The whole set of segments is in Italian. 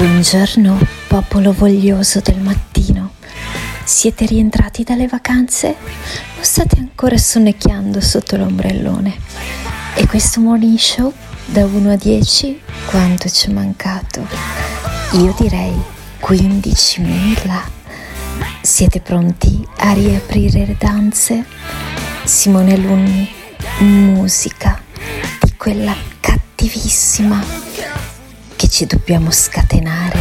Buongiorno, popolo voglioso del mattino. Siete rientrati dalle vacanze o state ancora sonnecchiando sotto l'ombrellone? E questo morning show da 1 a 10 quanto ci è mancato? Io direi 15.000. Siete pronti a riaprire le danze? Simone Lunni, musica di quella cattivissima che ci dobbiamo scatenare.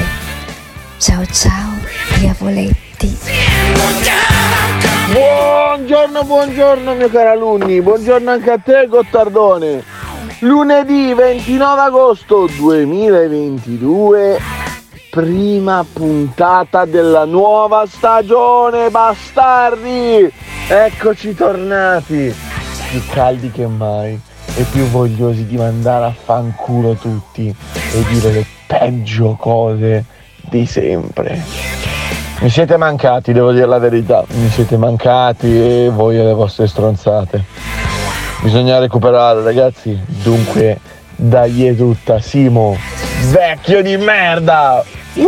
Ciao ciao, diavoletti. Buongiorno, buongiorno mio caro alunni, buongiorno anche a te Gottardone. Lunedì 29 agosto 2022, prima puntata della nuova stagione, bastardi! Eccoci tornati, più caldi che mai e più vogliosi di mandare a fanculo tutti e dire le peggio cose di sempre. Mi siete mancati, devo dire la verità, mi siete mancati e voi e le vostre stronzate. Bisogna recuperare ragazzi, dunque dai tutta, Simo, vecchio di merda! Uh!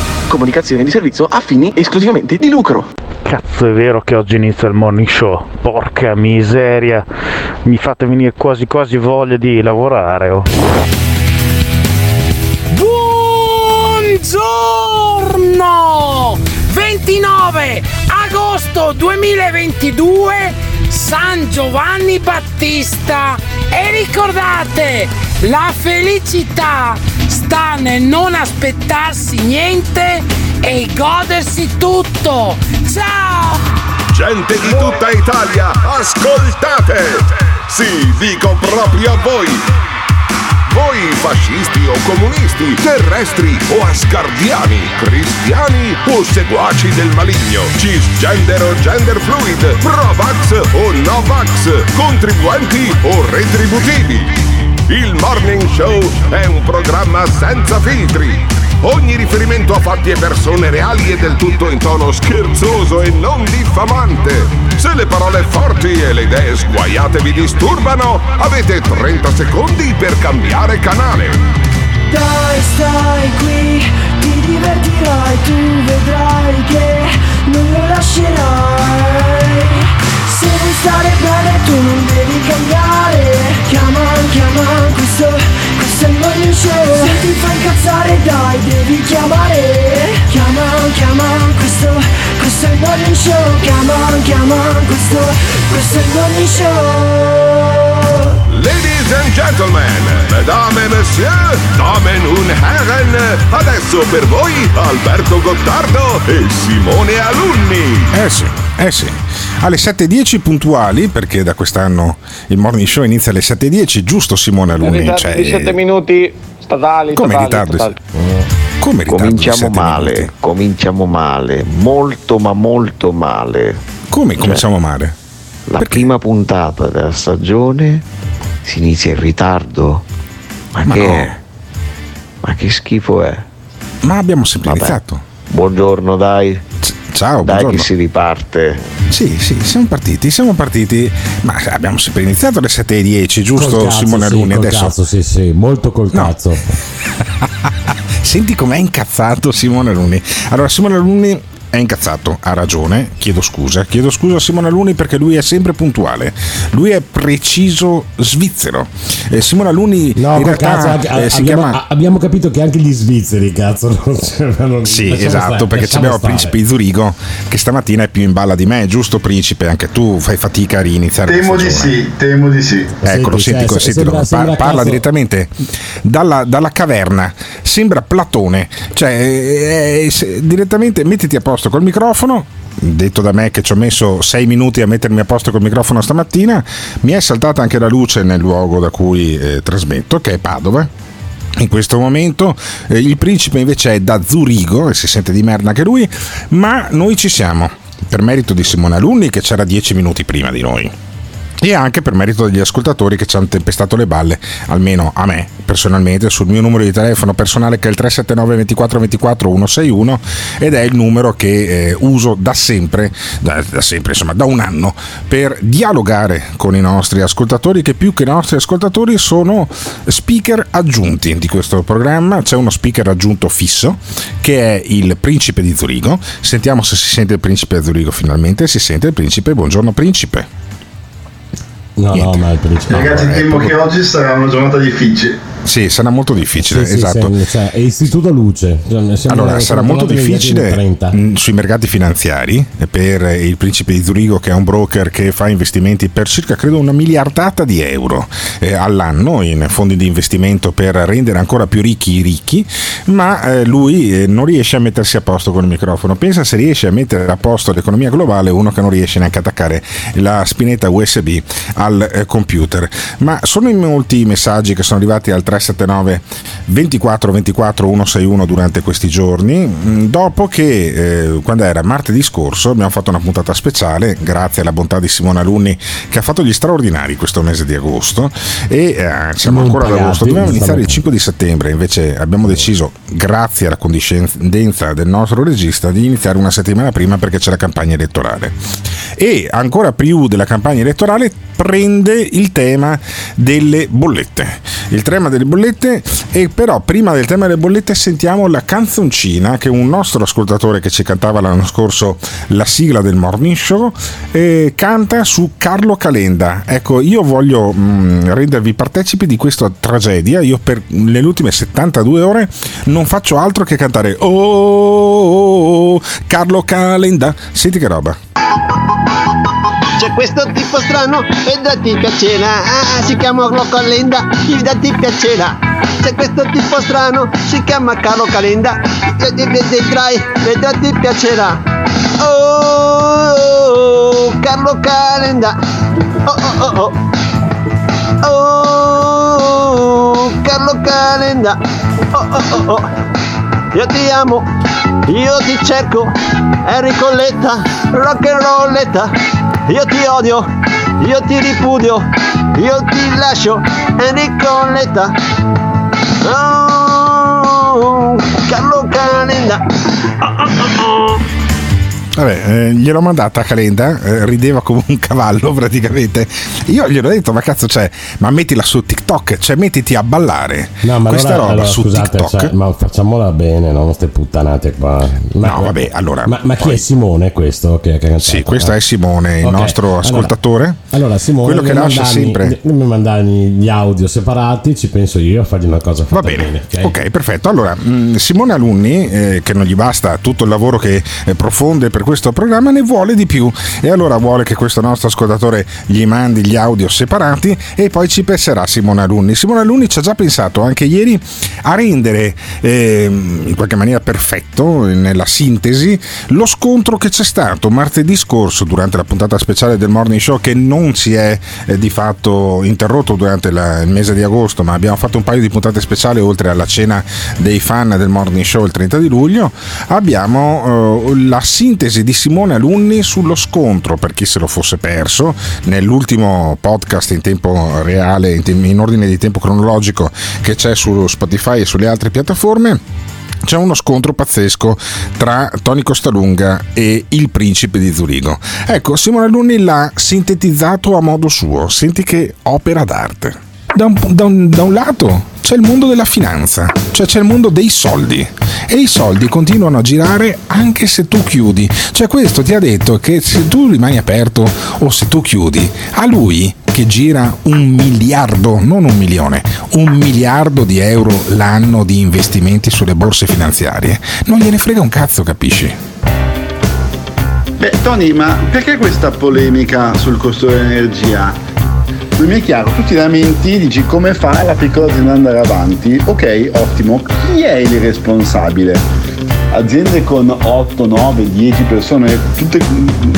Comunicazione di servizio a fini esclusivamente di lucro. Cazzo è vero che oggi inizia il morning show, porca miseria, mi fate venire quasi quasi voglia di lavorare. Oh. Buongiorno! 29 agosto 2022 San Giovanni Battista e ricordate la felicità sta nel non aspettarsi niente e godersi tutto ciao Gente di tutta Italia, ascoltate! Sì, dico proprio a voi! Voi fascisti o comunisti, terrestri o ascardiani, cristiani o seguaci del maligno, cisgender o gender fluid, pro-vax o no-vax, contribuenti o retributivi. Il Morning Show è un programma senza filtri. Ogni riferimento a fatti e persone reali è del tutto in tono scherzoso e non diffamante. Se le parole forti e le idee sguaiate vi disturbano, avete 30 secondi per cambiare canale. Dai, stai qui, ti divertirai, tu vedrai che non lo lascerai. Se vuoi stare bene tu non devi cambiare. Chiama, chiama, questo, questo è il morning show. Se ti fa incazzare dai, devi chiamare. Chiama, chiama, questo, questo è il morning show. Chiama, chiama, questo, questo è il morning show. Ladies and gentlemen, mesdames et messieurs, damen und herren, adesso per voi Alberto Gottardo e Simone Alunni. Eh sì, eh sì. Alle 7.10 puntuali, perché da quest'anno il morning show inizia alle 7.10, giusto Simone? Ritardo Cioè, di 7 minuti statali. Come ritardo? statali. Come ritardo Cominciamo male, minuti? cominciamo male, molto ma molto male. Come cominciamo male? La prima puntata della stagione si inizia in ritardo. Ma, Ma che no. è? Ma che schifo è? Ma abbiamo sempre Vabbè. Buongiorno dai. Ciao, dai buongiorno. che si riparte. Sì, sì, siamo partiti, siamo partiti, ma abbiamo sempre iniziato alle 7.10, giusto Col cazzo, Simone sì, Alunni? col Adesso cazzo, sì, sì, molto col No. cazzo. senti com'è incazzato Simone Alunni. Allora, Simone Alunni è incazzato, ha ragione, chiedo scusa. Chiedo scusa a Simone Aluni perché lui è sempre puntuale. Lui è preciso svizzero. Eh, Simone Aluni No, in realtà cazzo, anche- eh, si abbiamo, chiama... a- abbiamo capito che anche gli svizzeri, cazzo. non- non- Sì, esatto, stare, perché abbiamo il stare. principe di Zurigo che stamattina è più in balla di me, giusto principe? Anche tu fai fatica a riniziare Temo di sì, temo di sì. Eccolo, Senti, senti, cioè, se- sentilo, sembra- sembra parla caso- direttamente dalla, dalla caverna, sembra Platone, cioè eh, eh, se- direttamente mettiti a posto col microfono. Detto da me che ci ho messo sei minuti a mettermi a posto col microfono stamattina, mi è saltata anche la luce nel luogo da cui eh, trasmetto, che è Padova. In questo momento eh, il principe invece è da Zurigo e si sente di merda anche lui, ma noi ci siamo per merito di Simone Alunni che c'era dieci minuti prima di noi e anche per merito degli ascoltatori che ci hanno tempestato le balle, almeno a me personalmente, sul mio numero di telefono personale che è il 379 24 24 161 ed è il numero che eh, uso da sempre, da, da sempre insomma da un anno, per dialogare con i nostri ascoltatori che più che i nostri ascoltatori sono speaker aggiunti di questo programma, c'è uno speaker aggiunto fisso che è il principe di Zurigo, sentiamo se si sente il principe di Zurigo finalmente, si sente il principe, buongiorno principe. No, no, ma. Ragazzi, temo che oggi sarà una giornata difficile. Sì, sarà molto difficile, Sì, esatto. sì, cioè, è istituto luce. Cioè, Allora, sarà molto difficile anni 30. mh, sui mercati finanziari per il principe di Zurigo, che è un broker che fa investimenti per circa, credo, una miliardata di euro eh, all'anno in fondi di investimento per rendere ancora più ricchi i ricchi, ma eh, lui eh, non riesce a mettersi a posto con il microfono. Pensa se riesce a mettere a posto l'economia globale, uno che non riesce neanche a attaccare la spinetta USB al eh, computer. Ma sono in molti i messaggi che sono arrivati al 379 24 24 161 durante questi giorni, mh, dopo che eh, quando era martedì scorso abbiamo fatto una puntata speciale, grazie alla bontà di Simone Alunni che ha fatto gli straordinari questo mese di agosto e eh, siamo Non ancora ad agosto, dovevamo iniziare il giustamente. 5 di settembre, invece abbiamo deciso, grazie alla condiscendenza del nostro regista, di iniziare una settimana prima perché c'è la campagna elettorale. E ancora più della campagna elettorale prende il tema delle bollette. Il tema delle bollette e però prima del tema delle bollette sentiamo la canzoncina che un nostro ascoltatore che ci cantava l'anno scorso la sigla del morning show eh, canta su Carlo Calenda. Ecco, io voglio mh, rendervi partecipi di questa tragedia. Io per le ultime 72 ore non faccio altro che cantare Oh, oh, oh, Carlo Calenda. Senti che roba. C'è questo tipo strano e da ti ah, Si chiama Carlo Calenda, il da ti piacerà C'è questo tipo strano, si chiama Carlo Calenda e- e- e- Vedrai, vedrai ti piacerà Oh, Carlo Calenda Oh, oh, oh, oh. Oh, Carlo Calenda Oh, oh, oh, oh. Io ti amo, io ti cerco, Enrico Letta, rock and rolletta, io ti odio, io ti ripudio, io ti lascio, Enrico Letta. Oh, Carlo Calenda. Oh, oh, oh, oh. Vabbè, eh, gliel'ho mandata a Calenda, eh, rideva come un cavallo praticamente. Io gliel'ho detto, ma cazzo c'è? Ma mettila su TikTok, cioè mettiti a ballare. No, ma Questa allora, roba allora, su scusate, TikTok. cioè, ma facciamola bene, no? Queste puttanate qua. Ma, No, vabbè, allora, Ma, ma chi poi- è Simone questo che, che? Sì, questo Eh? è Simone, il Ok, nostro allora- ascoltatore. Allora, Simone, quello che lascia mandarmi- sempre. Devi mandarmi gli audio separati, ci penso io a fargli una cosa fatta Va bene, ok? ok, perfetto. Allora, mh, Simone Alunni, eh, che non gli basta tutto il lavoro che eh, profonde per questo programma, ne vuole di più e allora vuole che questo nostro ascoltatore gli mandi gli audio separati e poi ci penserà Simone Alunni. Simone Alunni ci ha già pensato anche ieri a rendere ehm, in qualche maniera perfetto, nella sintesi, lo scontro che c'è stato martedì scorso durante la puntata speciale del Morning Show che non si è eh, di fatto interrotto durante la- il mese di agosto, ma abbiamo fatto un paio di puntate speciali oltre alla cena dei fan del Morning Show il 30 di luglio. Abbiamo eh, la sintesi di Simone Alunni sullo scontro per chi se lo fosse perso nell'ultimo podcast in tempo reale, in ordine di tempo cronologico che c'è su Spotify e sulle altre piattaforme. C'è uno scontro pazzesco tra Tony Costalunga e il principe di Zurigo. Ecco, Simone Alunni l'ha sintetizzato a modo suo. Senti che opera d'arte. Da un, da un- da un lato c'è il mondo della finanza, cioè c'è il mondo dei soldi e i soldi continuano a girare anche se tu chiudi. Cioè questo ti ha detto che se tu rimani aperto o se tu chiudi, a lui che gira un miliardo, non un milione, un miliardo di euro l'anno di investimenti sulle borse finanziarie, non gliene frega un cazzo, capisci? Beh, Tony, ma perché questa polemica sul costo dell'energia? Non mi è chiaro, tu ti lamenti, dici come fa la piccola azienda ad andare avanti? Ok, ottimo, chi è il responsabile? Aziende con 8, 9, 10 persone, tutte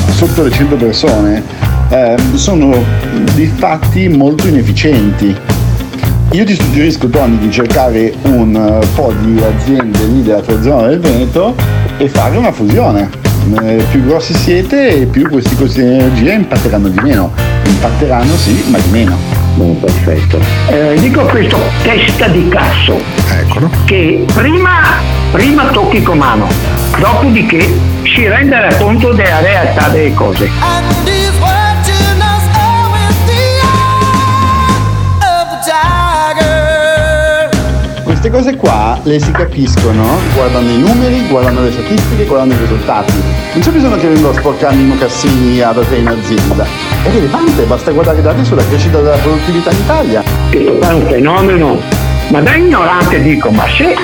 sotto le 100 persone, eh, sono di fatti molto inefficienti. Io ti suggerisco Tony di cercare un eh, po' di aziende lì della tua zona del Veneto e fare una fusione. Eh, più grossi siete più questi costi di energia impatteranno di meno. Impatteranno sì, ma di meno. perfetto. Eh, dico questo testa di cazzo che prima, prima tocchi con mano, dopodiché si rende conto della realtà delle cose. Queste cose qua le si capiscono guardando i numeri, guardando le statistiche, guardando i risultati. Non c'è bisogno che vengo a sporcarmi i mocassini ad te in azienda. È rilevante, basta guardare i dati sulla crescita della produttività in Italia. È un fenomeno, ma da ignorante dico, ma se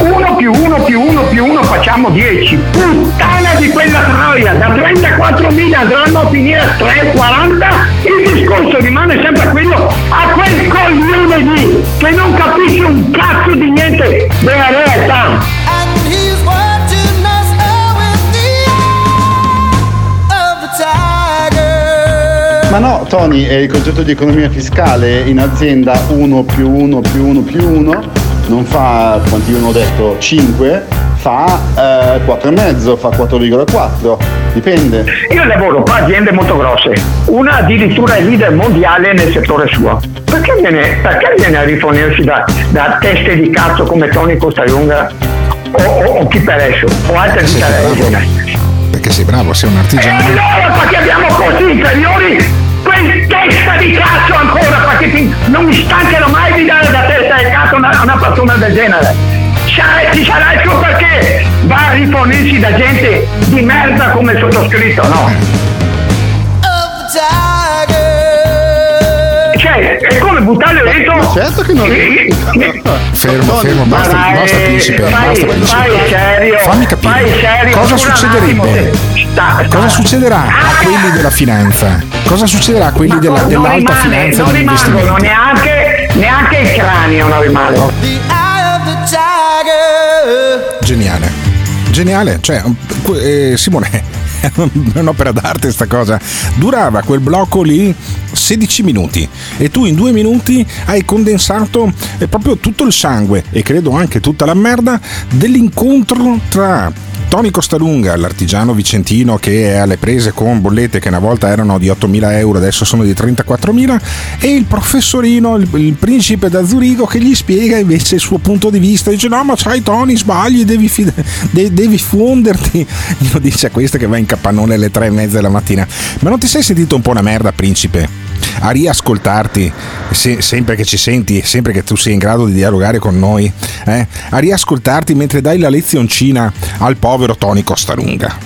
uno più uno più uno più uno facciamo 10, puttana di quella troia, da 34.000 andranno a finire a 3,40, il discorso rimane sempre quello a quel coglione lì che non capisce un cazzo di niente della realtà. Ma no, Tony, è il concetto di economia fiscale in azienda 1 più 1 più 1 più 1 non fa, quanti io ho detto, 5, fa eh, 4,5, fa 4,4, dipende. Io lavoro per aziende molto grosse, una addirittura è leader mondiale nel settore suo. Perché viene, perché viene a rifornirsi da, da teste di cazzo come Tony Costalunga o, o, o chi per esso o altre di? Perché sei bravo, sei un artigiano. E allora perché abbiamo costi inferiori? Quel testa di cazzo ancora, perché ti- non mi stancherò mai di dare da testa di cazzo a una, una persona del genere. Sa- Ci sarà il suo perché va a rifornirsi da gente di merda come il sottoscritto, no? Cioè, è come buttare dentro. certo che non Fermo, fermo, basta, Ma vai- basta principe, vai- basta principe. vai serio, Fammi capire, vai serio, cosa succederebbe? Sta- Cosa succederà a quelli della finanza? Cosa succederà a quelli della- non dell'alta rimane, finanza non rimangono investimenti? neanche, neanche il cranio non rimane. Geniale, geniale, cioè, eh, Simone, è un'opera d'arte sta cosa. Durava quel blocco lì 16 minuti e tu in due minuti hai condensato eh, proprio tutto il sangue e credo anche tutta la merda dell'incontro tra Tony Costalunga, l'artigiano vicentino che è alle prese con bollette che una volta erano di 8.000 euro, adesso sono di 34.000, e il professorino, il, il principe da Zurigo che gli spiega invece il suo punto di vista. Dice: No, ma sai, Tony, sbagli, devi, fid- de- devi fonderti. Glielo dice a questo che va in capannone alle tre e mezza della mattina. Ma non ti sei sentito un po' una merda, principe? A riascoltarti se- sempre che ci senti, sempre che tu sei in grado di dialogare con noi, eh? a riascoltarti mentre dai la lezioncina al povero Tony Costalunga.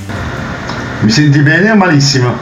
Mi senti bene o malissimo?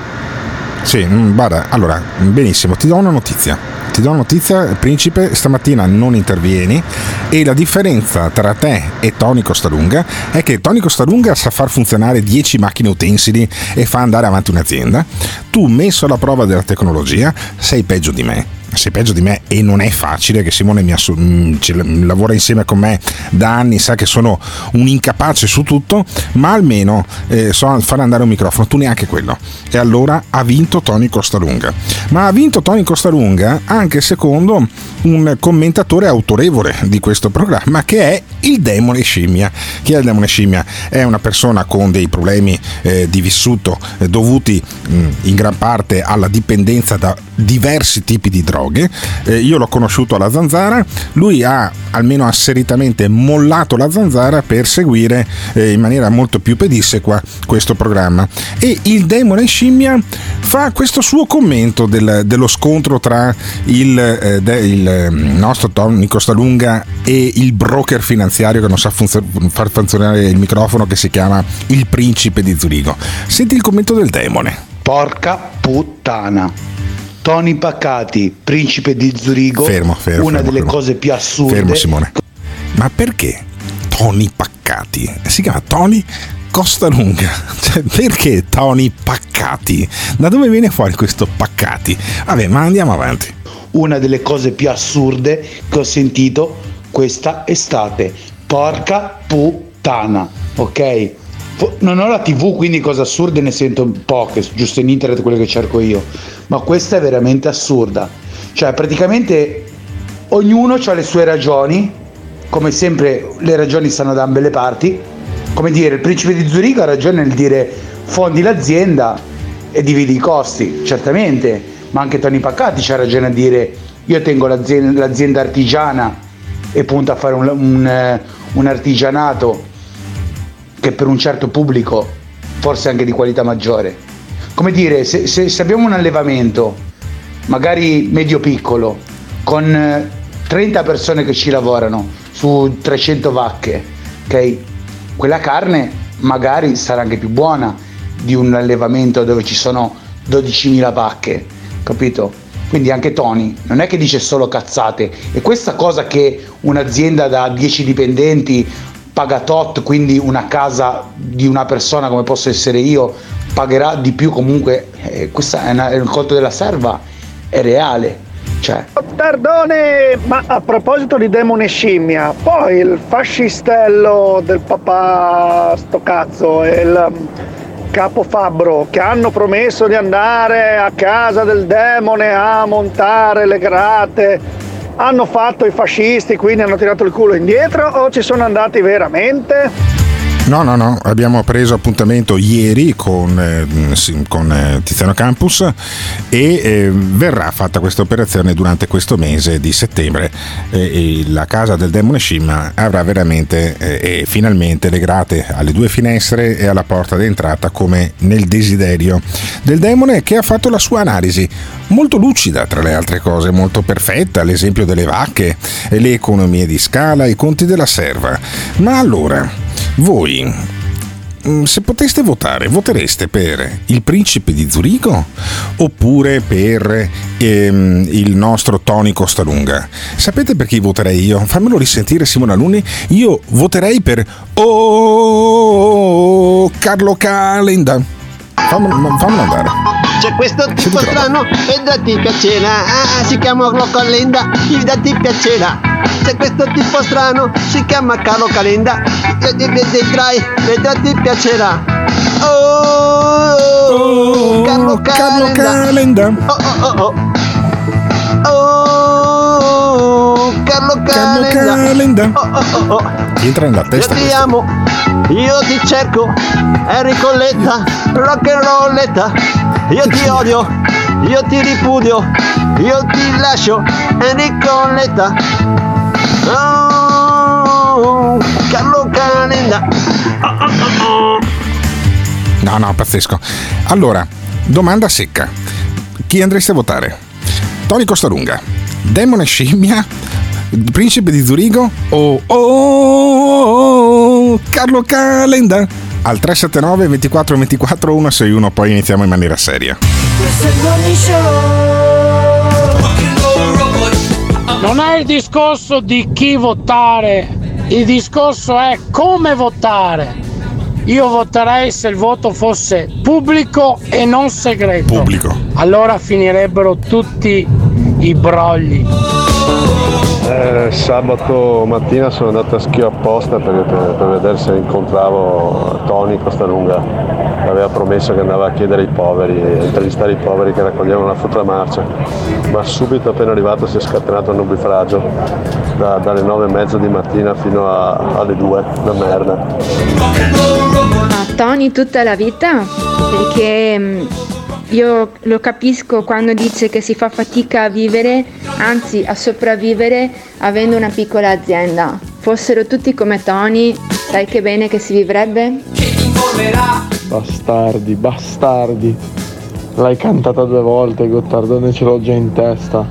Sì, mm, guarda, allora, benissimo, ti do una notizia. Ti do una notizia, principe, stamattina non intervieni e la differenza tra te e Tony Costalunga è che Tony Costalunga sa far funzionare 10 macchine utensili e fa andare avanti un'azienda. Tu, messo alla prova della tecnologia, sei peggio di me. Sei peggio di me e non è facile che Simone mi assu- mm, lavora insieme con me da anni, sa che sono un incapace su tutto, ma almeno eh, so fare andare un microfono, tu neanche quello. E allora ha vinto Tony Costalunga. Ma ha vinto Tony Costalunga anche secondo un commentatore autorevole di questo programma che è il demone scimmia. Chi è il demone scimmia? È una persona con dei problemi eh, di vissuto eh, dovuti mh, in gran parte alla dipendenza da diversi tipi di droghe droghe. Eh, io l'ho conosciuto alla zanzara, lui ha almeno asseritamente mollato la zanzara per seguire eh, in maniera molto più pedissequa questo programma. E il demone scimmia fa questo suo commento del- dello scontro tra il, eh, de- il, eh, nostro Tony Costalunga e il broker finanziario che non sa funzio- far funzionare il microfono che si chiama il principe di Zurigo. Senti il commento del demone. Porca puttana. Tony Paccati, principe di Zurigo, Fermo, fermo, una fermo, delle cose più assurde. Fermo Simone. Ma perché Tony Paccati? Si chiama Tony Costalunga. Cioè, perché Tony Paccati? Da dove viene fuori questo Paccati? Vabbè, ma andiamo avanti. Una delle cose più assurde che ho sentito questa estate. Porca puttana, ok? Non ho la tv, quindi cose assurde ne sento poche, giusto in internet quelle che cerco io. Ma questa è veramente assurda. Cioè, praticamente ognuno ha le sue ragioni, come sempre le ragioni stanno da ambe le parti. Come dire, il principe di Zurigo ha ragione nel dire fondi l'azienda e dividi i costi, certamente, ma anche Tony Paccati c'ha ragione a dire io tengo l'azienda, l'azienda artigiana e punto a fare un, un, eh, un artigianato che per un certo pubblico forse anche di qualità maggiore. Come dire, se, se- se abbiamo un allevamento, magari medio-piccolo, con eh, 30 persone che ci lavorano su 300 vacche, ok? Quella carne magari sarà anche più buona di un allevamento dove ci sono 12.000 vacche, capito? Quindi anche Tony non è che dice solo cazzate, è questa cosa che un'azienda da 10 dipendenti paga tot, quindi una casa di una persona come posso essere io pagherà di più comunque, eh, questo è, è un conto della serva, è reale. Cioè, Tardone, ma a proposito di demone scimmia, poi il fascistello del papà sto cazzo e il um, capo fabbro che hanno promesso di andare a casa del demone a montare le grate, hanno fatto i fascisti, quindi hanno tirato il culo indietro o ci sono andati veramente? No, no, no, abbiamo preso appuntamento ieri con, eh, con, eh, Tiziano Campus e eh, verrà fatta questa operazione durante questo mese di settembre. Eh, e la casa del demone Scimma avrà veramente eh, e finalmente le grate alle due finestre e alla porta d'entrata come nel desiderio del demone che ha fatto la sua analisi molto lucida tra le altre cose, molto perfetta, l'esempio delle vacche, e le economie di scala, i conti della serva. Ma allora, voi, mm, se poteste votare, votereste per il principe di Zurigo oppure per ehm, il nostro Tony Costalunga? Sapete per chi voterei io? Fammelo risentire Simone Alunni. Io voterei per Oh Carlo Calenda. Fammelo, fammelo andare. C'è questo tipo strano e datti piacerà. Ah, si chiama Carlo Calenda, e datti piacerà. C'è questo tipo strano, si chiama Carlo Calenda. E vedrai, vedrai ti piacerà. Oh, Carlo Calenda. Oh, oh, oh, oh. Oh, Carlo Calenda. Oh, oh, oh, oh. Ti entra nella Io testa ti questo. amo, io ti cerco, Enrico Letta, rock and rolletta, io ti odio, io ti ripudio, io ti lascio, Enrico Letta. Oh, Carlo Calenda. No, no, pazzesco. Allora, domanda secca. Chi andreste a votare? Tony Costalunga, Demone Scimmia, Principe di Zurigo o oh, Carlo Calenda? Al 379 24 24 161 poi iniziamo in maniera seria. Non è il discorso di chi votare, il discorso è come votare. Io voterei se il voto fosse pubblico e non segreto. Pubblico. Allora finirebbero tutti i brogli. Eh, sabato mattina sono andato a Schio apposta per, per, vedere se incontravo Tony Costalunga. Aveva promesso che andava a chiedere ai poveri, a intervistare i poveri che raccoglievano la frutta marcia. Ma subito appena arrivato si è scatenato un nubifragio da- dalle nove e mezza di mattina fino a- alle due, una merda. a Tony tutta la vita perché mm, io lo capisco quando dice che si fa fatica a vivere, anzi a sopravvivere avendo una piccola azienda. Fossero tutti come Tony, sai che bene che si vivrebbe? Bastardi, bastardi. L'hai cantata due volte, Gottardone ce l'ho già in testa.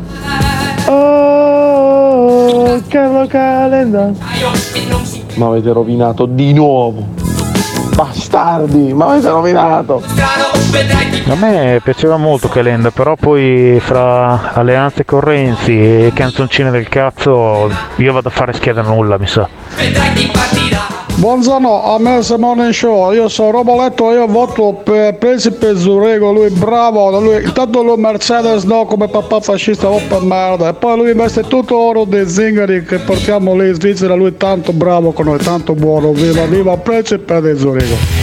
Oh, Carlo Calenda. Ma avete rovinato di nuovo. Bastardi, ma avete rovinato. A me piaceva molto Calenda, però poi fra alleanze con Renzi e canzoncine del cazzo io vado a fare scheda nulla, mi sa. Buongiorno, a me Simone Show, io sono Roboletto, io voto per Principe Zurego, lui bravo, lui, intanto lui Mercedes no come papà fascista, per merda, e poi lui investe tutto oro dei zingari che portiamo lì in Svizzera, lui tanto bravo con noi, tanto buono, viva viva Principe di Zurego.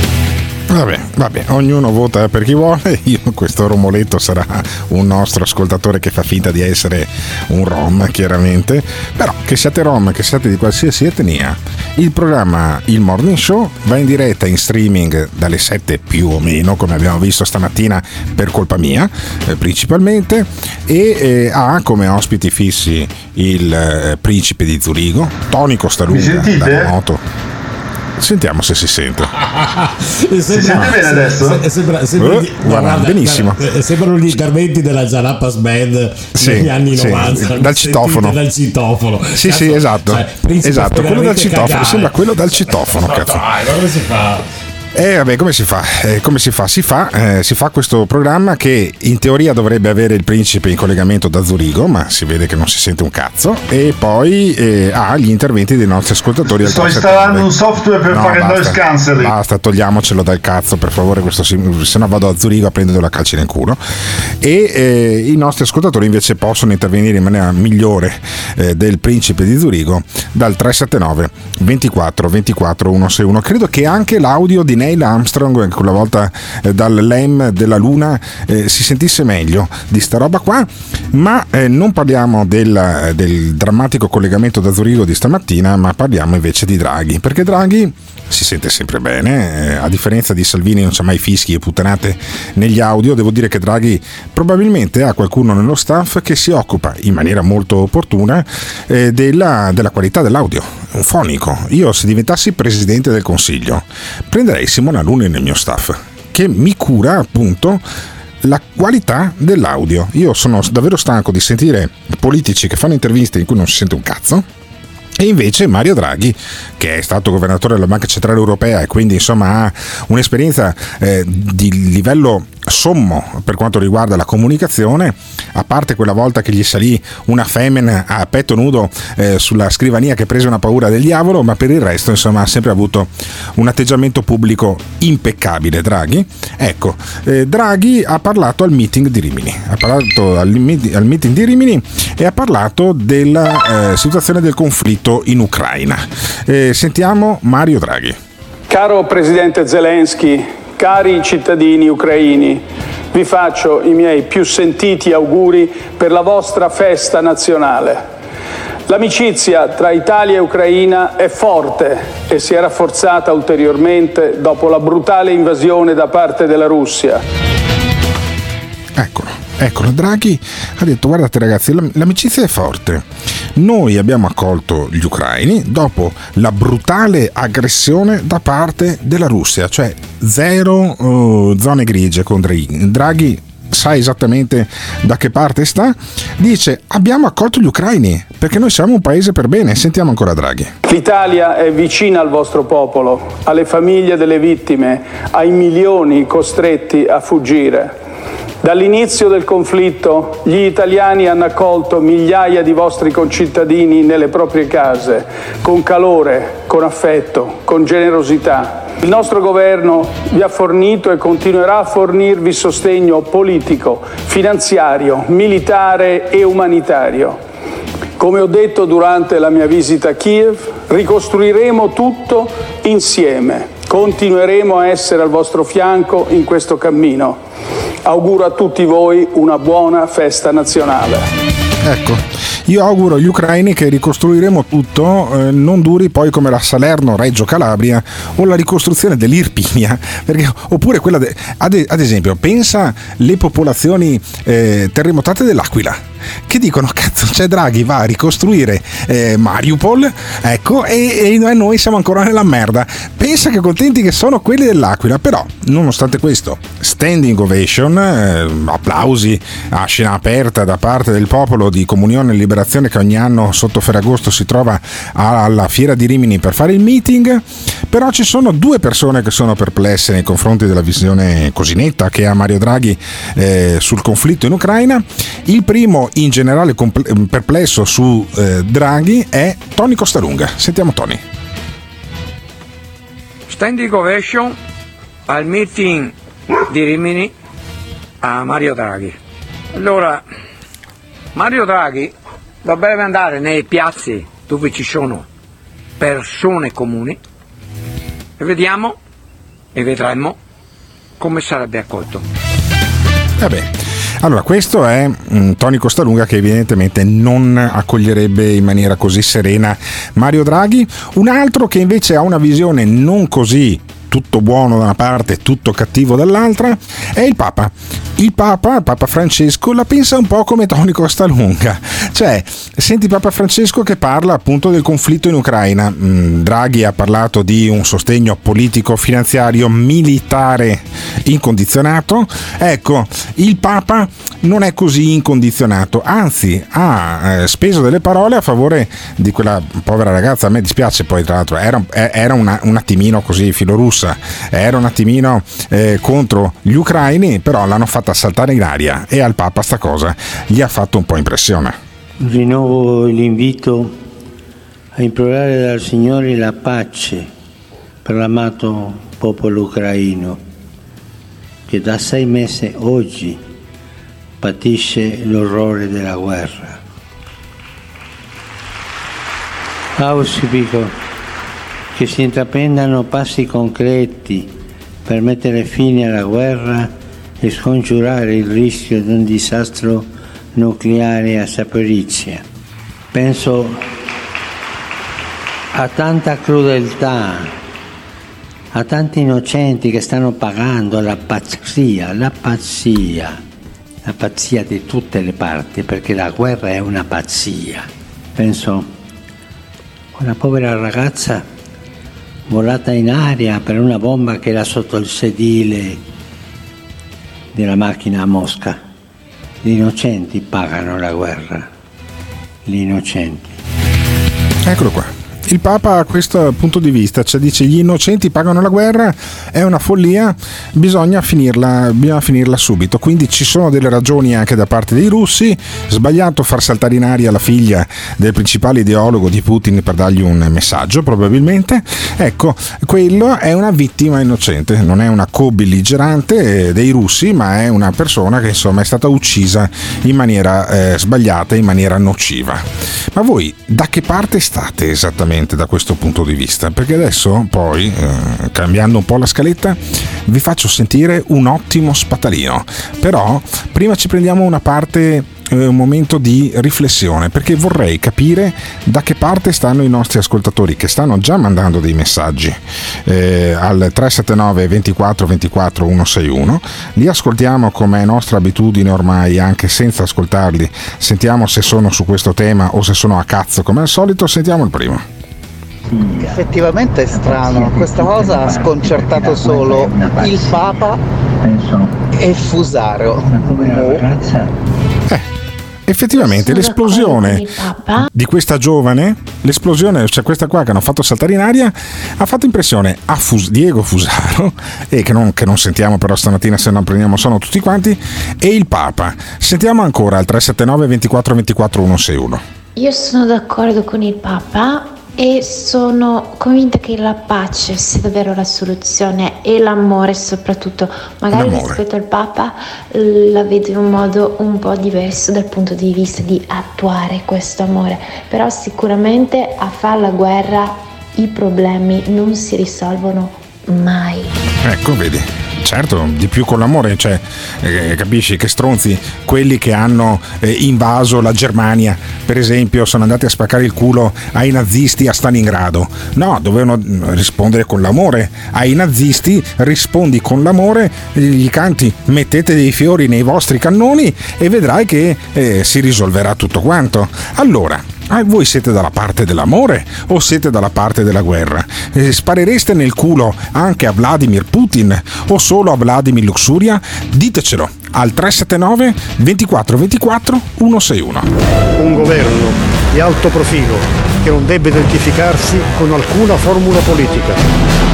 Vabbè, vabbè, ognuno vota per chi vuole. Io, questo Romoletto sarà un nostro ascoltatore che fa finta di essere un Rom, chiaramente. Però che siate Rom, che siate di qualsiasi etnia, il programma Il Morning Show va in diretta in streaming dalle 7 più o meno, come abbiamo visto stamattina, per colpa mia, eh, principalmente, e eh, ha come ospiti fissi il eh, principe di Zurigo, Tony Costalunga, da Moto. Sentiamo se si sente. si sente bene adesso? Se, sembra, sembra gli- guarda, guarda, benissimo. guarda, eh, sembrano gli interventi della Jalapas Band Sì, negli anni sì, 90. dal citofono. Dal citofono. Sì, sì, Cazzo, esatto. cioè, esatto, quello dal citofono, cagare. sembra quello dal citofono, Ma cazzo. dai, come si fa? Eh vabbè, come si fa? Eh, come si fa? Si fa, eh, si fa questo programma che in teoria dovrebbe avere il principe in collegamento da Zurigo, ma si vede che non si sente un cazzo, e poi eh, ha gli interventi dei nostri ascoltatori. al Sto 379. installando un software per No, fare basta. noise cancelling. Basta, togliamocelo dal cazzo, per favore, questo sim- se no vado a Zurigo a prendere la calci nel culo. E eh, i nostri ascoltatori invece possono intervenire in maniera migliore eh, del principe di Zurigo dal 379 24 24 161. Credo che anche l'audio di Neil Armstrong, quella volta eh, dal LEM della Luna, eh, si sentisse meglio di sta roba qua, ma eh, non parliamo del, del drammatico collegamento da Zurigo di stamattina, ma parliamo invece di Draghi, perché Draghi si sente sempre bene, eh, a differenza di Salvini non c'è mai fischi e puttanate negli audio, devo dire che Draghi probabilmente ha qualcuno nello staff che si occupa in maniera molto opportuna eh, della, della qualità dell'audio, un fonico. Io se diventassi presidente del consiglio prenderei Simona Luni nel mio staff, che mi cura appunto la qualità dell'audio. Io sono davvero stanco di sentire politici che fanno interviste in cui non si sente un cazzo. E invece Mario Draghi, che è stato governatore della Banca Centrale Europea e quindi insomma ha un'esperienza eh, di livello sommo per quanto riguarda la comunicazione, a parte quella volta che gli salì una femmina a petto nudo eh, sulla scrivania che prese una paura del diavolo, ma per il resto insomma ha sempre avuto un atteggiamento pubblico impeccabile Draghi. Ecco, eh, Draghi ha parlato al meeting di Rimini, ha parlato al, al meeting di Rimini e ha parlato della eh, situazione del conflitto in Ucraina. Eh, sentiamo Mario Draghi. Caro Presidente Zelensky, cari cittadini ucraini, vi faccio i miei più sentiti auguri per la vostra festa nazionale. L'amicizia tra Italia e Ucraina è forte e si è rafforzata ulteriormente dopo la brutale invasione da parte della Russia. Eccolo, eccolo, Draghi ha detto guardate ragazzi, l'am- l'amicizia è forte. Noi abbiamo accolto gli ucraini dopo la brutale aggressione da parte della Russia, cioè zero eh, zone grigie con Draghi. Draghi sa esattamente da che parte sta. Dice abbiamo accolto gli ucraini perché noi siamo un paese per bene. Sentiamo ancora Draghi. L'Italia è vicina al vostro popolo, alle famiglie delle vittime, ai milioni costretti a fuggire. Dall'inizio del conflitto gli italiani hanno accolto migliaia di vostri concittadini nelle proprie case, con calore, con affetto, con generosità. Il nostro governo vi ha fornito e continuerà a fornirvi sostegno politico, finanziario, militare e umanitario. Come ho detto durante la mia visita a Kiev, ricostruiremo tutto insieme. Continueremo a essere al vostro fianco in questo cammino. Auguro a tutti voi una buona festa nazionale. Ecco, io auguro agli ucraini che ricostruiremo tutto, eh, non duri poi come la Salerno-Reggio Calabria o la ricostruzione dell'Irpinia, perché, oppure quella, de, ad, ad, esempio, pensa alle popolazioni eh, terremotate dell'Aquila che dicono cazzo c'è Draghi va a ricostruire eh, Mariupol ecco e, e, noi siamo ancora nella merda. Pensa che contenti che sono quelli dell'Aquila però nonostante questo standing ovation eh, applausi a scena aperta da parte del popolo di Comunione e Liberazione che ogni anno sotto Ferragosto si trova alla fiera di Rimini per fare il meeting però ci sono due persone che sono perplesse nei confronti della visione così netta che ha Mario Draghi eh, sul conflitto in Ucraina il primo in generale perplesso su eh, Draghi è Tony Costalunga. Sentiamo Tony. Standing ovation al meeting di Rimini a Mario Draghi. Allora, Mario Draghi dovrebbe andare nei piazzi dove ci sono persone comuni e vediamo e vedremo come sarebbe accolto. Vabbè, allora, questo è um, Tony Costalunga che evidentemente non accoglierebbe in maniera così serena Mario Draghi, un altro che invece ha una visione non così tutto buono da una parte, tutto cattivo dall'altra, è il Papa. Il Papa, Papa Francesco, la pensa un po' come Tony Costalunga. Cioè, senti Papa Francesco che parla appunto del conflitto in Ucraina. Mm, Draghi ha parlato di un sostegno politico, finanziario, militare incondizionato. Ecco, il Papa non è così incondizionato, anzi ha eh, speso delle parole a favore di quella povera ragazza. A me dispiace poi, tra l'altro, era, era una, un attimino così filorussa russa era un attimino eh, contro gli ucraini, però l'hanno fatta saltare in aria e al Papa sta cosa gli ha fatto un po' impressione. Rinnovo l'invito a implorare dal Signore la pace per l'amato popolo ucraino che da sei mesi oggi patisce l'orrore della guerra. Auspico che si intraprendano passi concreti per mettere fine alla guerra e scongiurare il rischio di un disastro nucleare a Saporizia. Penso a tanta crudeltà, a tanti innocenti che stanno pagando la pazzia, la pazzia, la pazzia di tutte le parti, perché la guerra è una pazzia. Penso a una povera ragazza volata in aria per una bomba che era sotto il sedile della macchina a Mosca. Gli innocenti pagano la guerra. Gli innocenti. Eccolo qua. Il Papa a questo punto di vista, cioè dice gli innocenti pagano la guerra, è una follia, bisogna finirla, bisogna finirla subito. Quindi ci sono delle ragioni anche da parte dei russi, sbagliato far saltare in aria la figlia del principale ideologo di Putin per dargli un messaggio, probabilmente. Ecco, quello è una vittima innocente, non è una co-belligerante dei russi, ma è una persona che insomma è stata uccisa in maniera eh, sbagliata, in maniera nociva. Ma voi da che parte state esattamente? Esattamente da questo punto di vista, perché adesso poi, eh, cambiando un po' la scaletta, vi faccio sentire un ottimo spatalino, però prima ci prendiamo una parte eh, un momento di riflessione perché vorrei capire da che parte stanno i nostri ascoltatori che stanno già mandando dei messaggi eh, al 379 24 24 161 li ascoltiamo come è nostra abitudine ormai anche senza ascoltarli. Sentiamo se sono su questo tema o se sono a cazzo come al solito sentiamo il primo Effettivamente è strano, questa cosa ha sconcertato solo il Papa e Fusaro. Eh, effettivamente l'esplosione di questa giovane, l'esplosione, cioè questa qua che hanno fatto saltare in aria, ha fatto impressione a Fus- Diego Fusaro, e che non, che non, sentiamo però stamattina se non prendiamo sono tutti quanti, e il Papa. Sentiamo ancora al 379 24 24 161. Io sono d'accordo con il Papa e sono convinta che la pace sia davvero la soluzione e l'amore soprattutto. Magari l'amore. rispetto al Papa la vedo in un modo un po' diverso dal punto di vista di attuare questo amore, però sicuramente a fare la guerra i problemi non si risolvono mai. Ecco, vedi. Certo, di più con l'amore, cioè, eh, capisci che stronzi quelli che hanno eh, invaso la Germania, per esempio, sono andati a spaccare il culo ai nazisti a Stalingrado. No, dovevano mm, rispondere con l'amore. Ai nazisti rispondi con l'amore, gli canti mettete dei fiori nei vostri cannoni e vedrai che eh, si risolverà tutto quanto. Allora, Ah, voi siete dalla parte dell'amore o siete dalla parte della guerra? Eh, sparereste nel culo anche a Vladimir Putin o solo a Vladimir Luxuria? Ditecelo al 379 24 24 161. Un governo di alto profilo che non deve identificarsi con alcuna formula politica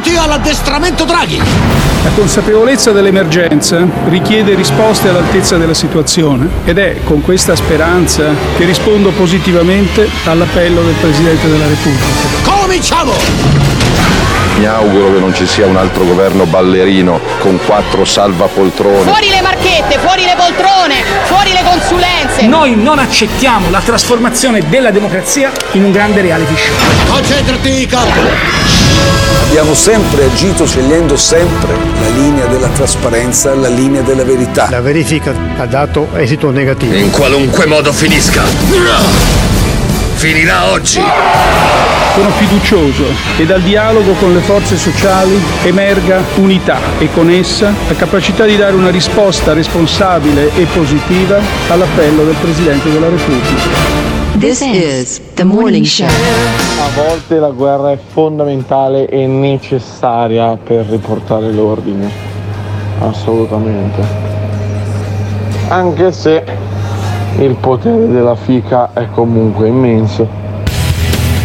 Benvenuti all'addestramento Draghi! La consapevolezza dell'emergenza richiede risposte all'altezza della situazione ed è con questa speranza che rispondo positivamente all'appello del Presidente della Repubblica. Cominciamo! Mi auguro che non ci sia un altro governo ballerino con quattro salvapoltrone. Fuori le marchette, fuori le poltrone, fuori le consulenze. Noi non accettiamo la trasformazione della democrazia in un grande reality show. Concentrati, capo! Abbiamo sempre agito scegliendo sempre la linea della trasparenza, la linea della verità. La verifica ha dato esito negativo. In qualunque modo finisca. Finirà oggi. Sono fiducioso che dal dialogo con le forze sociali emerga unità e con essa la capacità di dare una risposta responsabile e positiva all'appello del Presidente della Repubblica. This is the morning show. A volte la guerra è fondamentale e necessaria per riportare l'ordine. Assolutamente. Anche se il potere della fica è comunque immenso.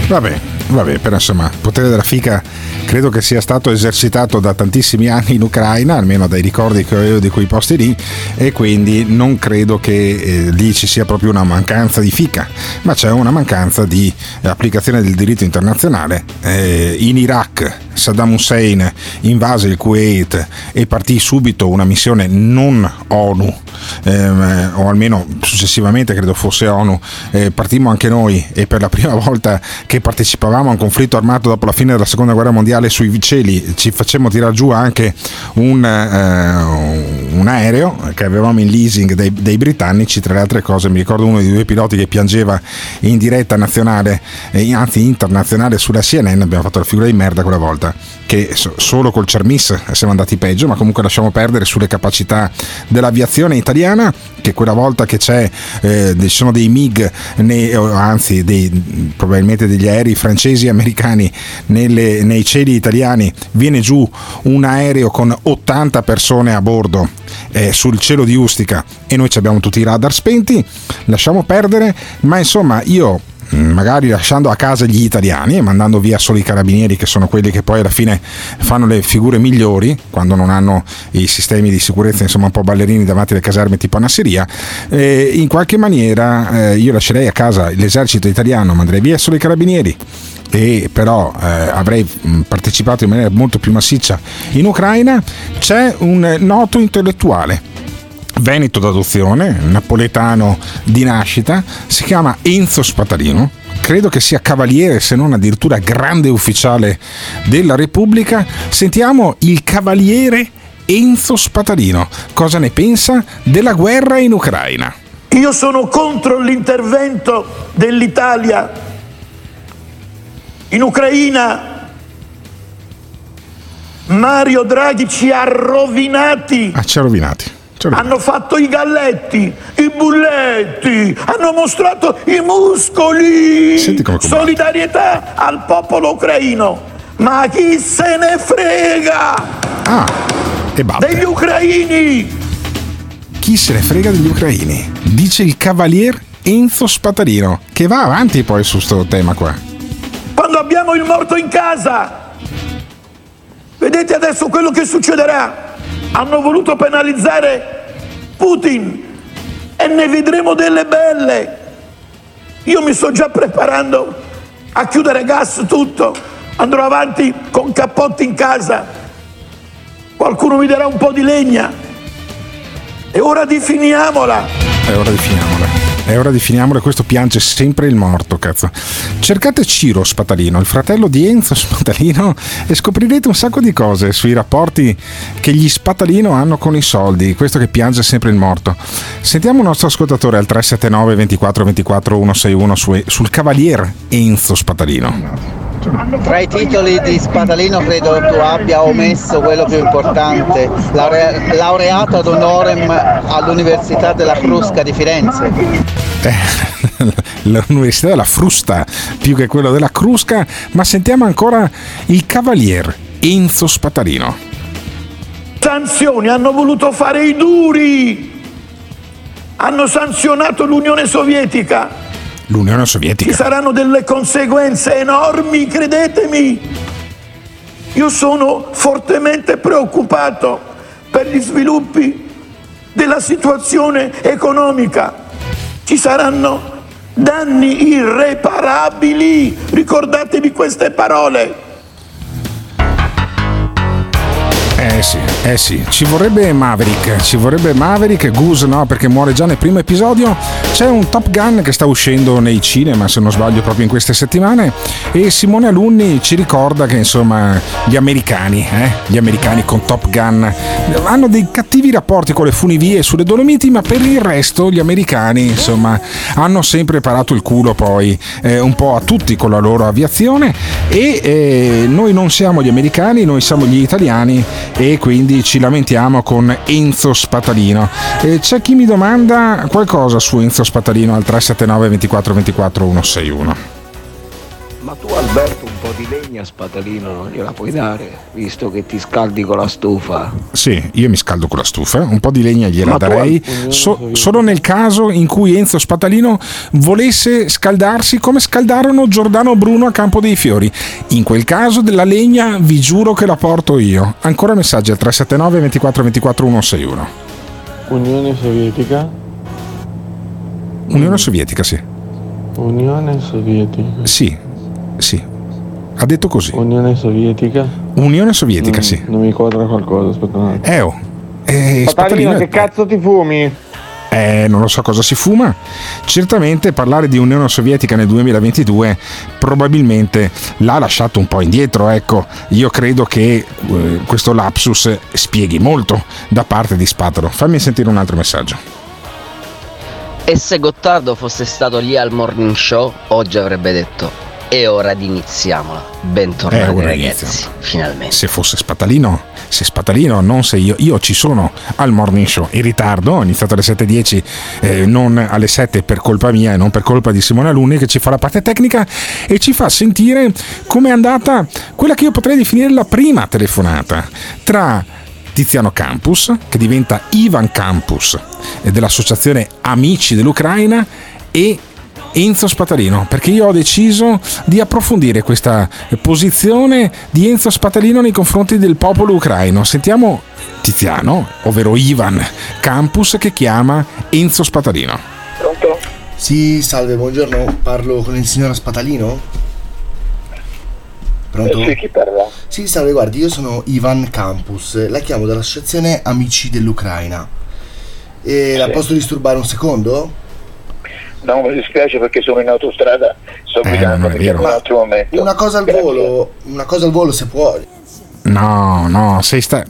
Vabbè, vabbè, però insomma, il potere della fica credo che sia stato esercitato da tantissimi anni in Ucraina, almeno dai ricordi che avevo di quei posti lì, e quindi non credo che eh, lì ci sia proprio una mancanza di fica, ma c'è una mancanza di applicazione del diritto internazionale. Eh, in Iraq Saddam Hussein invase il Kuwait e partì subito una missione non ONU, ehm, o almeno successivamente credo fosse ONU, eh, partimmo anche noi e per la prima volta che partecipavamo a un conflitto armato dopo la fine della seconda guerra mondiale sui cieli ci facemmo tirare giù anche un, eh, un aereo che avevamo in leasing dei, dei, britannici, tra le altre cose. Mi ricordo uno dei due piloti che piangeva in diretta nazionale, eh, anzi internazionale sulla CNN, abbiamo fatto la figura di merda quella volta che solo col Cermis siamo andati peggio, ma comunque lasciamo perdere sulle capacità dell'aviazione italiana, che quella volta che c'è, eh, ci sono dei MiG, nei, anzi dei, probabilmente degli aerei francesi e americani nelle, nei cieli italiani, viene giù un aereo con 80 persone a bordo eh, sul cielo di Ustica. E noi abbiamo tutti i radar spenti, lasciamo perdere, ma insomma io magari lasciando a casa gli italiani e mandando via solo i carabinieri che sono quelli che poi alla fine fanno le figure migliori quando non hanno i sistemi di sicurezza insomma un po' ballerini davanti alle caserme tipo a Nasseria eh, in qualche maniera eh, io lascerei a casa l'esercito italiano manderei via solo i carabinieri e però eh, avrei mm, partecipato in maniera molto più massiccia. In Ucraina c'è un noto intellettuale veneto d'adozione, napoletano di nascita, si chiama Enzo Spatarino. Credo che sia cavaliere, se non addirittura grande ufficiale della Repubblica. Sentiamo il cavaliere Enzo Spatarino. Cosa ne pensa della guerra in Ucraina? Io sono contro l'intervento dell'Italia in Ucraina. Mario Draghi ci ha rovinati. Ah, ci ha rovinati hanno fatto i galletti, i bulletti, hanno mostrato i muscoli. Solidarietà al popolo ucraino. Ma chi se ne frega? Ah, e basta. Degli ucraini! Chi se ne frega degli ucraini? Dice il cavalier Enzo Spatarino, che va avanti poi su questo tema qua. Quando abbiamo il morto in casa, vedete adesso quello che succederà hanno voluto penalizzare Putin e ne vedremo delle belle. Io mi sto già preparando a chiudere gas tutto, andrò avanti con cappotti in casa, qualcuno mi darà un po' di legna. È ora di finiamola. È ora di finiamola. E ora definiamolo, questo piange sempre il morto, cazzo. Cercate Ciro Spatalino, il fratello di Enzo Spatalino, e scoprirete un sacco di cose sui rapporti che gli Spatalino hanno con i soldi. Questo che piange sempre il morto. Sentiamo un nostro ascoltatore al 379 24 24 161 su, sul cavalier Enzo Spatalino. Tra i titoli di Spadalino credo tu abbia omesso quello più importante, laure- laureato ad honorem all'Università della Crusca di Firenze. Eh, L'Università della Frusta più che quello della Crusca, ma sentiamo ancora il cavalier Enzo Spatalino. Sanzioni hanno voluto fare i duri, hanno sanzionato l'Unione Sovietica l'Unione Sovietica. Ci saranno delle conseguenze enormi, credetemi. Io sono fortemente preoccupato per gli sviluppi della situazione economica. Ci saranno danni irreparabili. Ricordatevi queste parole. Eh sì, eh sì, ci vorrebbe Maverick, ci vorrebbe Maverick, Goose no perché muore già nel primo episodio, c'è un Top Gun che sta uscendo nei cinema se non sbaglio proprio in queste settimane. E Simone Alunni ci ricorda che insomma gli americani, eh, gli americani con Top Gun hanno dei cattivi rapporti con le funivie sulle Dolomiti ma per il resto gli americani insomma hanno sempre parato il culo poi eh, un po' a tutti con la loro aviazione. E eh, noi non siamo gli americani, noi siamo gli italiani e quindi ci lamentiamo con Enzo Spatalino. E c'è chi mi domanda qualcosa su Enzo Spatalino al 379 24 24 161. Ma tu Alberto po' di legna spatalino non gliela puoi dare, visto che ti scaldi con la stufa? Sì, io mi scaldo con la stufa, un po' di legna gliela Ma darei, so, solo nel caso in cui Enzo Spatalino volesse scaldarsi come scaldarono Giordano Bruno a Campo dei Fiori. In quel caso della legna vi giuro che la porto io. Ancora messaggi al 379 24 24 161. Unione Sovietica? Unione Sovietica, sì. Unione Sovietica. Sì, sì. Ha detto così. Unione Sovietica. Unione Sovietica, non, sì. Non mi quadra qualcosa, aspetta un attimo. Eh, oh. Eh, Spatalino, che cazzo ti fumi? Eh, non lo so cosa si fuma. Certamente parlare di Unione Sovietica nel 2022 probabilmente l'ha lasciato un po' indietro, ecco. Io credo che eh, questo lapsus spieghi molto da parte di Spatolo. Fammi sentire un altro messaggio. E se Gottardo fosse stato lì al morning show, oggi avrebbe detto è ora di iniziamola. Bentornati ora ragazzi, iniziamo. finalmente. Se fosse Spatalino, se Spatalino, non se io, io ci sono al morning show in ritardo, ho iniziato alle 7.10, eh, non alle 7 per colpa mia e non per colpa di Simone Alunni che ci fa la parte tecnica e ci fa sentire come è andata quella che io potrei definire la prima telefonata tra Tiziano Campus, che diventa Ivan Campus eh, dell'associazione Amici dell'Ucraina e Enzo Spatalino, perché io ho deciso di approfondire questa posizione di Enzo Spatalino nei confronti del popolo ucraino. Sentiamo Tiziano, ovvero Ivan Campus, che chiama Enzo Spatalino. Pronto? Sì, salve, buongiorno, parlo con il signor Spatalino? Pronto? Eh sì, chi parla? Sì, salve, guardi, io sono Ivan Campus, la chiamo dall'associazione Amici dell'Ucraina. E Sì. la posso disturbare un secondo? No, mi dispiace perché sono in autostrada, sto Eh, guidando, mi un altro momento. Una cosa al volo, una cosa al volo se può. No, no, sei sta...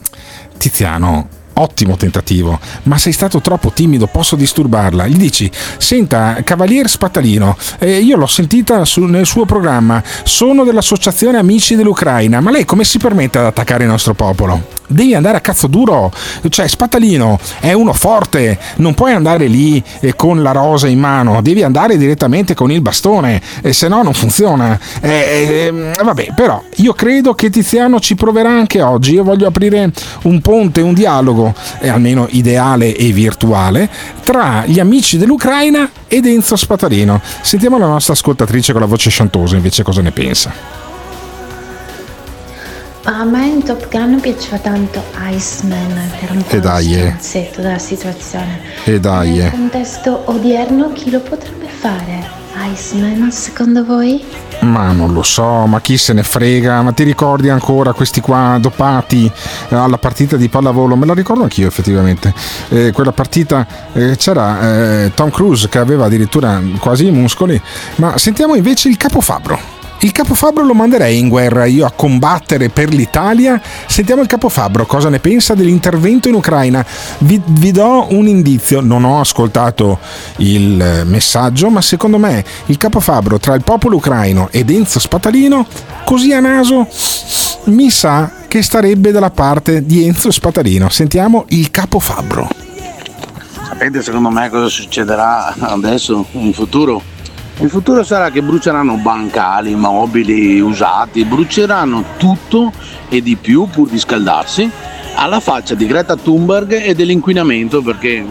Tiziano, ottimo tentativo, ma sei stato troppo timido, posso disturbarla. Gli dici, senta, Cavalier Spatalino, eh, io l'ho sentita su- nel suo programma, sono dell'Associazione Amici dell'Ucraina, ma lei come si permette ad attaccare il nostro popolo? Devi andare a cazzo duro, cioè Spatalino è uno forte, non puoi andare lì eh, con la rosa in mano, devi andare direttamente con il bastone, e se no non funziona. Eh, eh, vabbè, però io credo che Tiziano ci proverà anche oggi, io voglio aprire un ponte, un dialogo, eh, almeno ideale e virtuale, tra gli amici dell'Ucraina ed Enzo Spatalino. Sentiamo la nostra ascoltatrice con la voce sciantosa invece cosa ne pensa. A me in Top Gun piaceva tanto Iceman, che era un po' dai, eh. della situazione. E dai, Nel eh. contesto odierno chi lo potrebbe fare? Iceman, secondo voi? Ma non lo so, ma chi se ne frega? Ma ti ricordi ancora questi qua dopati eh, alla partita di pallavolo? Me la ricordo anch'io effettivamente. Eh, quella partita eh, c'era eh, Tom Cruise che aveva addirittura quasi i muscoli, ma sentiamo invece il capo Fabro. Il capofabbro lo manderei in guerra io a combattere per l'Italia. Sentiamo il capofabbro cosa ne pensa dell'intervento in Ucraina. Vi, vi, do un indizio, non ho ascoltato il messaggio, ma secondo me il capofabbro tra il popolo ucraino ed Enzo Spatalino, così a naso, mi sa che starebbe dalla parte di Enzo Spatalino. Sentiamo il capofabbro. Sapete secondo me cosa succederà adesso in futuro? In futuro sarà che bruceranno bancali, mobili usati, bruceranno tutto e di più pur di scaldarsi, alla faccia di Greta Thunberg e dell'inquinamento perché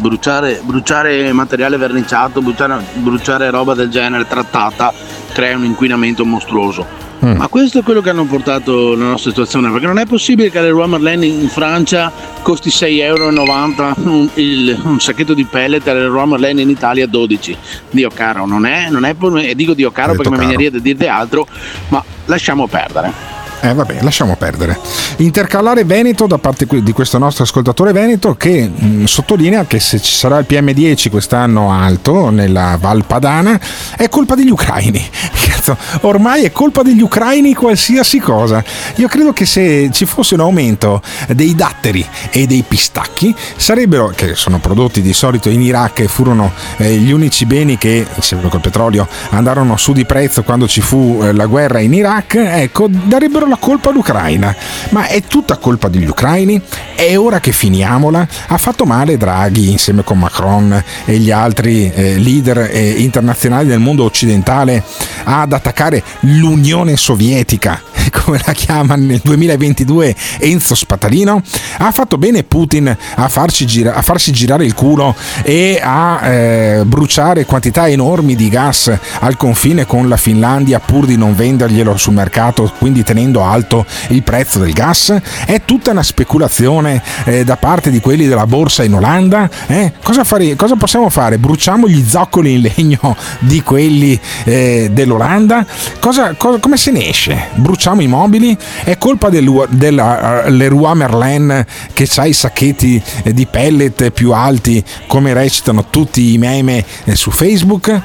bruciare, bruciare materiale verniciato, bruciare, bruciare roba del genere trattata crea un inquinamento mostruoso. Mm. Ma questo è quello che hanno portato la nostra situazione, perché non è possibile che Leroy Merlin in Francia costi 6,90 euro un, il, un sacchetto di pellet e Leroy Merlin in Italia 12. Dio caro, non è, non è e dico Dio caro perché mi venirebbe da dirti altro, ma lasciamo perdere. Eh vabbè, lasciamo perdere. Intercalare Veneto da parte di questo nostro ascoltatore Veneto che mh, mm, sottolinea che se ci sarà il PM10 quest'anno alto nella Val Padana è colpa degli ucraini. Cazzo, ormai è colpa degli ucraini qualsiasi cosa. Io credo che se ci fosse un aumento dei datteri e dei pistacchi sarebbero, che sono prodotti di solito in Iraq e furono eh, gli unici beni che, insieme col petrolio, andarono su di prezzo quando ci fu eh, la guerra in Iraq, ecco, darebbero la colpa all'Ucraina. Ma è tutta colpa degli ucraini? È ora che finiamola? Ha fatto male Draghi insieme con Macron e gli altri eh, leader eh, internazionali del mondo occidentale ad attaccare l'Unione Sovietica, come la chiama nel 2022 Enzo Spatalino? Ha fatto bene Putin a, gira- a farsi girare il culo e a eh, bruciare quantità enormi di gas al confine con la Finlandia pur di non venderglielo sul mercato, quindi tenendo alto il prezzo del gas? È tutta una speculazione eh, da parte di quelli della borsa in Olanda? Eh? Cosa, fare, cosa, possiamo fare? Bruciamo gli zoccoli in legno di quelli eh, dell'Olanda? Cosa, cosa, come se ne esce? Bruciamo i mobili? È colpa del, della Leroy Merlin che ha i sacchetti eh, di pellet più alti come recitano tutti i meme eh, su Facebook?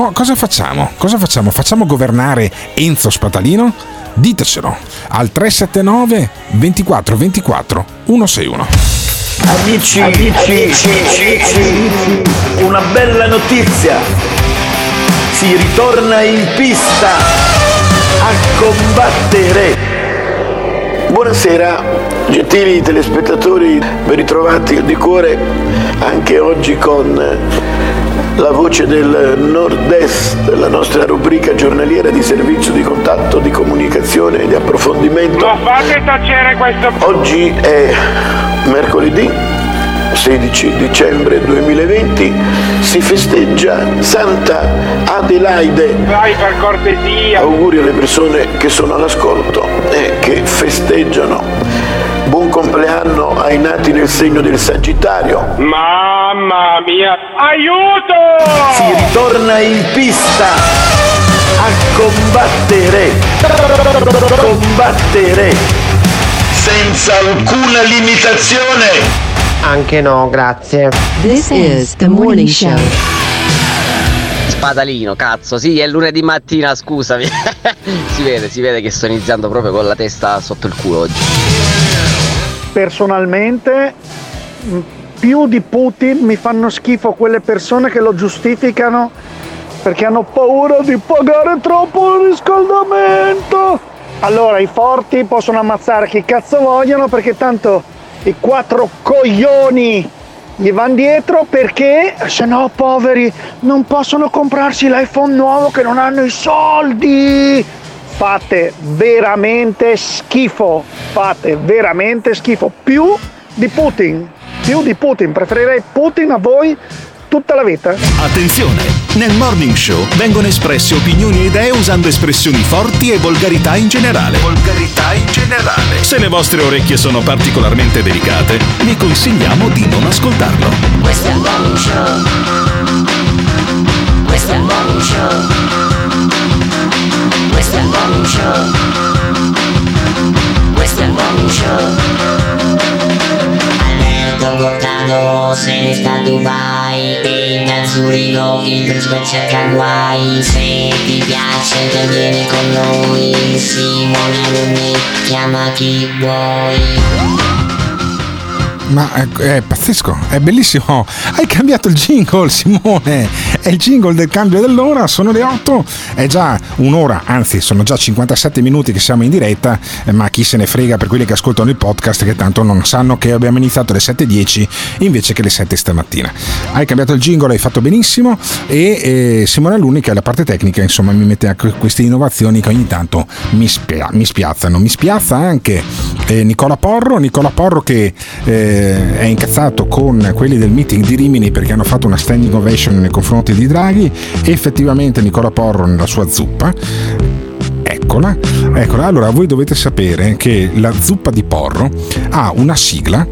Co- cosa facciamo? Cosa facciamo? Facciamo governare Enzo Spatalino? Ditecelo al 379 24 24 161. Amici, amici, amici, una bella notizia. Si ritorna in pista a combattere. Buonasera, gentili telespettatori, ben ritrovati di cuore anche oggi con la voce del nord-est, la nostra rubrica giornaliera di servizio di contatto, di comunicazione e di approfondimento. Ma fate tacere questo... Oggi è mercoledì 16 dicembre 2020 si festeggia Santa Adelaide. Vai per cortesia. Auguri alle persone che sono all'ascolto e che festeggiano compleanno ai nati nel segno del Sagittario. Mamma mia, aiuto! Si ritorna in pista a combattere. Combattere senza alcuna limitazione. Anche no, grazie. This is the morning show. Spadalino, cazzo, sì, è lunedì mattina, scusami. si vede, si vede che sto iniziando proprio con la testa sotto il culo oggi personalmente più di Putin mi fanno schifo quelle persone che lo giustificano perché hanno paura di pagare troppo il riscaldamento. Allora i forti possono ammazzare chi cazzo vogliono perché tanto i quattro coglioni gli vanno dietro perché se no poveri non possono comprarsi l'iPhone nuovo che non hanno i soldi fate veramente schifo, fate veramente schifo, più di Putin, più di Putin, preferirei Putin a voi tutta la vita. Attenzione! Nel morning show vengono espresse opinioni e idee usando espressioni forti e volgarità in generale. Volgarità in generale. Se le vostre orecchie sono particolarmente delicate, vi consigliamo di non ascoltarlo. Questo è il morning show. Questo è il morning show. Western Morning Show. Western Morning Show. Alberto Cortado se sta a Dubai Pinta Zurigo il Brisbane cerca guai. Se ti piace te vieni con noi. Simone Alunni chiama chi vuoi. Ma è, è, pazzesco, è bellissimo. Hai cambiato il jingle, Simone. È il jingle del cambio dell'ora. Sono le 8, è già un'ora, anzi, sono già 57 minuti che siamo in diretta. Eh, ma chi se ne frega per quelli che ascoltano il podcast, che tanto non sanno che abbiamo iniziato alle 7.10 invece che le 7 stamattina. Hai cambiato il jingle, hai fatto benissimo. E, e Simone Aluni, che è la parte tecnica, insomma, mi mette a queste innovazioni che ogni tanto mi, spia- mi spiazzano. Mi spiazza anche eh, Nicola Porro. Nicola Porro che. Eh, è incazzato con quelli del meeting di Rimini perché hanno fatto una standing ovation nei confronti di Draghi effettivamente Nicola Porro nella sua zuppa eccola, eccola. Allora voi dovete sapere che la zuppa di porro ha una sigla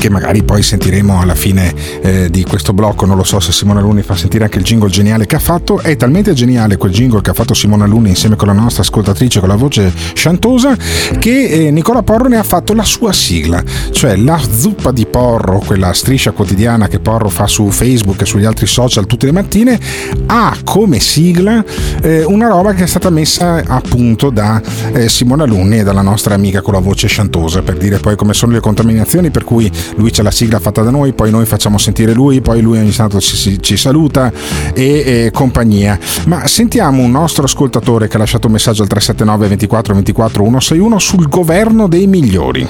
che magari poi sentiremo alla fine eh, di questo blocco, non lo so se Simone Alunni fa sentire anche il jingle geniale che ha fatto, è talmente geniale quel jingle che ha fatto Simone Alunni insieme con la nostra ascoltatrice con la voce sciantosa che eh, Nicola Porro ne ha fatto la sua sigla, cioè la zuppa di Porro, quella striscia quotidiana che Porro fa su Facebook e sugli altri social tutte le mattine, ha come sigla eh, una roba che è stata messa a punto da eh, Simone Alunni e dalla nostra amica con la voce sciantosa per dire poi come sono le contaminazioni per cui lui c'è la sigla fatta da noi, poi noi facciamo sentire lui, poi lui ogni tanto ci, ci saluta e, e, compagnia. Ma sentiamo un nostro ascoltatore che ha lasciato un messaggio al 379 24 24 161 sul governo dei migliori.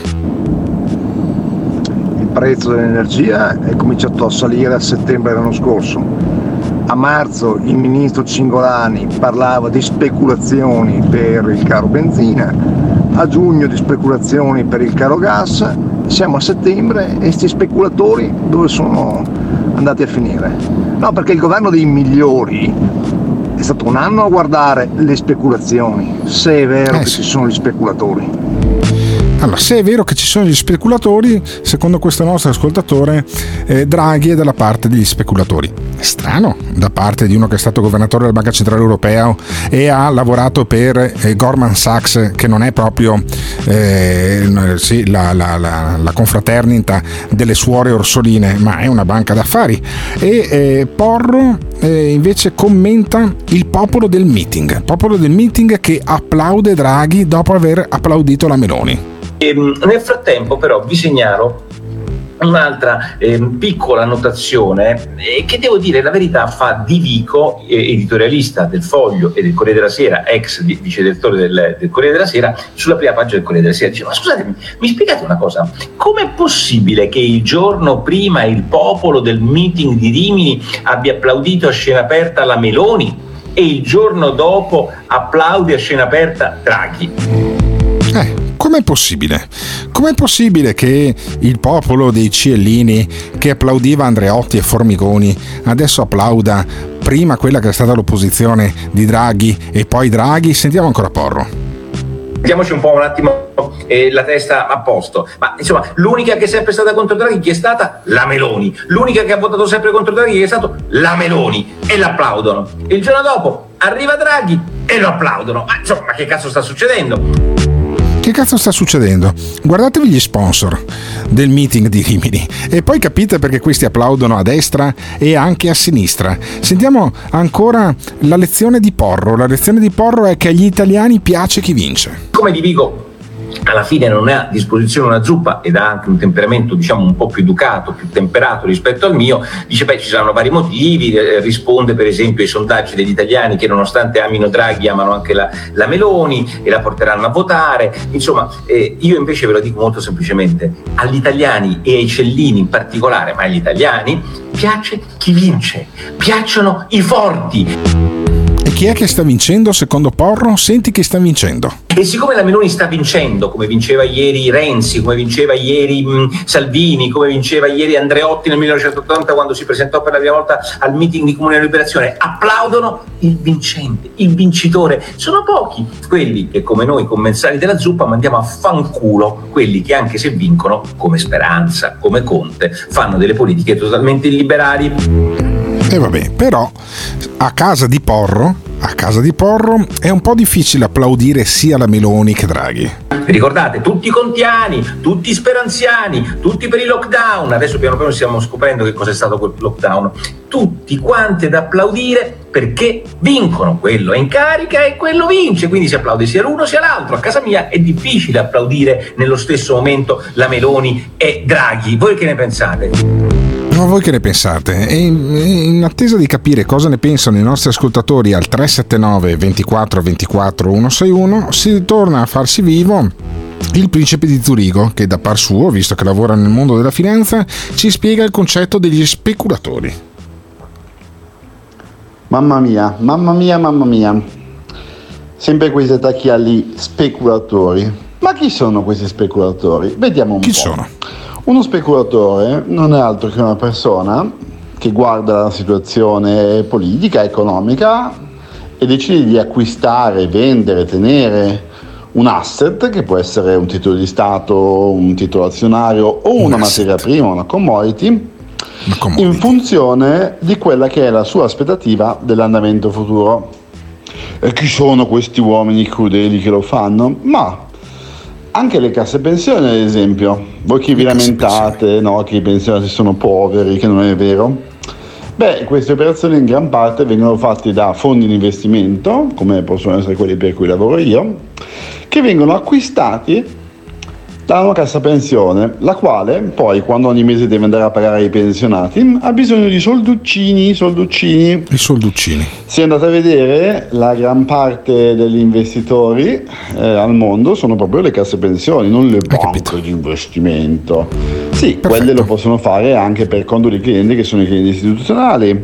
Il prezzo dell'energia è cominciato a salire a settembre dell'anno scorso. A marzo il ministro Cingolani parlava di speculazioni per il caro benzina, a giugno di speculazioni per il caro gas siamo a settembre e questi speculatori dove sono andati a finire? No, perché il governo dei migliori è stato un anno a guardare le speculazioni, se è vero eh, che ci sono gli speculatori. Allora, se è vero che ci sono gli speculatori, secondo questo nostro ascoltatore, eh, Draghi è dalla parte degli speculatori. Strano da parte di uno che è stato governatore della Banca Centrale Europea e ha lavorato per eh, Gorman Sachs, che non è proprio eh, sì, la, la, la, la, confraternita delle suore orsoline, ma è una banca d'affari. E eh, Porro eh, invece commenta il popolo del meeting, popolo del meeting che applaude Draghi dopo aver applaudito la Meloni. E, ehm, nel frattempo però vi segnalo un'altra eh, piccola annotazione eh, che devo dire la verità fa di Vico, eh, editorialista del Foglio e del Corriere della Sera, ex vice direttore del, del, Corriere della Sera, sulla prima pagina del Corriere della Sera. Dice, ma scusate, mi spiegate una cosa, com'è possibile che il giorno prima il popolo del meeting di Rimini abbia applaudito a scena aperta la Meloni e il giorno dopo applaudi a scena aperta Draghi? Eh, Com'è possibile? Com'è possibile che il popolo dei Ciellini che applaudiva Andreotti e Formigoni adesso applauda prima quella che è stata l'opposizione di Draghi e poi Draghi? Sentiamo ancora Porro. Mettiamoci un po' un attimo eh, la testa a posto. Ma insomma, l'unica che è sempre stata contro Draghi chi è stata? La Meloni. L'unica che ha votato sempre contro Draghi chi è stato? La Meloni. E l'applaudono. Il giorno dopo arriva Draghi e lo applaudono. Ma insomma, ma che cazzo sta succedendo? Che cazzo sta succedendo? Guardatevi gli sponsor del meeting di Rimini e poi capite perché questi applaudono a destra e anche a sinistra. Sentiamo ancora la lezione di Porro. La lezione di Porro è che agli italiani piace chi vince. Come vi dico, alla fine non ha a disposizione una zuppa ed ha anche un temperamento diciamo un po' più educato, più temperato rispetto al mio, dice beh ci saranno vari motivi, eh, risponde per esempio ai sondaggi degli italiani che nonostante amino Draghi amano anche la, la Meloni e la porteranno a votare, insomma eh, io invece ve lo dico molto semplicemente, agli italiani e ai cellini in particolare, ma agli italiani piace chi vince, piacciono i forti. Chi è che sta vincendo secondo Porro? Senti chi sta vincendo. E siccome la Meloni sta vincendo, come vinceva ieri Renzi, come vinceva ieri mh, Salvini, come vinceva ieri Andreotti nel 1980 quando si presentò per la prima volta al meeting di Comune Liberazione, applaudono il vincente, il vincitore. Sono pochi quelli che come noi commensali della zuppa mandiamo a fanculo quelli che anche se vincono, come Speranza, come Conte, fanno delle politiche totalmente illiberali. E vabbè, però a casa di Porro a casa di Porro è un po' difficile applaudire sia la Meloni che Draghi. Ricordate? Tutti contiani, tutti speranziani, tutti per il lockdown. Adesso piano piano stiamo scoprendo che cos'è stato quel lockdown. Tutti quanti ad applaudire perché vincono. Quello è in carica e quello vince. Quindi si applaude sia l'uno sia l'altro. A casa mia è difficile applaudire nello stesso momento la Meloni e Draghi. Voi che ne pensate? Ma voi che ne pensate? E in, attesa di capire cosa ne pensano i nostri ascoltatori al 379 24 24 161 si torna a farsi vivo il principe di Zurigo, che da par suo, visto che lavora nel mondo della finanza, ci spiega il concetto degli speculatori. Mamma mia, mamma mia, mamma mia. Sempre questi attacchi agli speculatori. Ma chi sono questi speculatori? Vediamo un chi po'. Chi sono? Uno speculatore non è altro che una persona che guarda la situazione politica, economica e decide di acquistare, vendere, tenere un asset che può essere un titolo di Stato, un titolo azionario o un una asset. materia prima, una commodity, una commodity, in funzione di quella che è la sua aspettativa dell'andamento futuro. E chi sono questi uomini crudeli che lo fanno? Ma anche le casse pensioni, ad esempio. Voi che vi lamentate no, che i pensionati sono poveri, che non è vero? Beh, queste operazioni in gran parte vengono fatte da fondi di investimento, come possono essere quelli per cui lavoro io, che vengono acquistati una cassa pensione, la quale poi quando ogni mese deve andare a pagare i pensionati ha bisogno di solduccini, solduccini. I solduccini. Se andate a vedere, la gran parte degli investitori eh, al mondo sono proprio le casse pensioni, non le banche di investimento. Sì, Perfetto. quelle lo possono fare anche per conto di clienti che sono i clienti istituzionali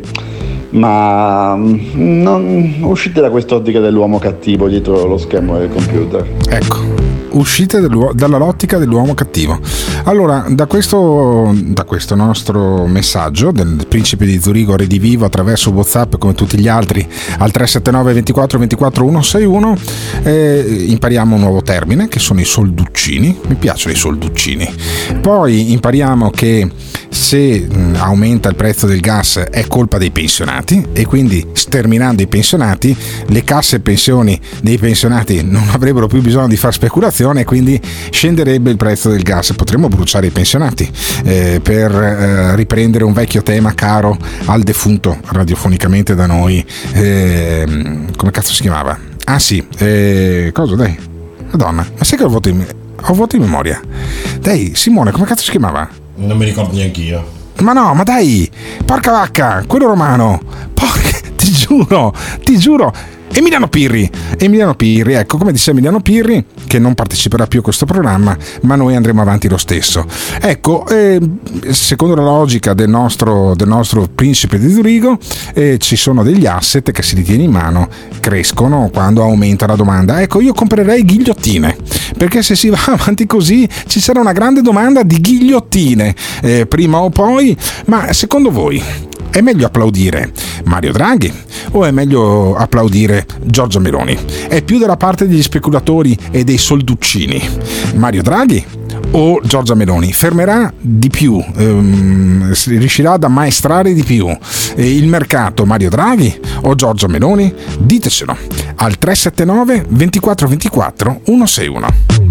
ma mm, non uscite da quest'ottica dell'uomo cattivo dietro lo schermo del computer. Ecco uscite dalla lottica dell'uomo cattivo. Allora, da questo, da questo, nostro messaggio del principe di Zurigo redivivo attraverso WhatsApp come tutti gli altri al 379 24 24 161 eh, impariamo un nuovo termine che sono i solduccini. Mi piacciono i solduccini. Poi impariamo che se aumenta il prezzo del gas è colpa dei pensionati e quindi sterminando i pensionati le casse pensioni dei pensionati non avrebbero più bisogno di fare speculazione e quindi scenderebbe il prezzo del gas. Potremmo bruciare i pensionati eh, per eh, riprendere un vecchio tema caro al defunto radiofonicamente da noi. Eh, come cazzo si chiamava? Ah sì, eh, cosa dai? Madonna, ma sai che ho voto in, ho voto in memoria? Dai, Simone, come cazzo si chiamava? Non mi ricordo neanche io. Ma no, ma dai, porca vacca, quello romano. Porca, ti giuro, ti giuro. Emiliano Pirri, Emiliano Pirri, ecco come disse Emiliano Pirri, che non parteciperà più a questo programma, ma noi andremo avanti lo stesso. Ecco, eh, secondo la logica del nostro, del nostro principe di Zurigo, eh, ci sono degli asset che si ritiene in mano, crescono quando aumenta la domanda. Ecco, io comprerei ghigliottine, perché se si va avanti così ci sarà una grande domanda di ghigliottine, eh, prima o poi, ma secondo voi è meglio applaudire Mario Draghi o è meglio applaudire Giorgia Meloni? È più dalla parte degli speculatori e dei solduccini. Mario Draghi o Giorgia Meloni? Fermerà di più, ehm, riuscirà ad ammaestrare di più eh, il mercato Mario Draghi o Giorgia Meloni? Ditecelo al 379 2424 161.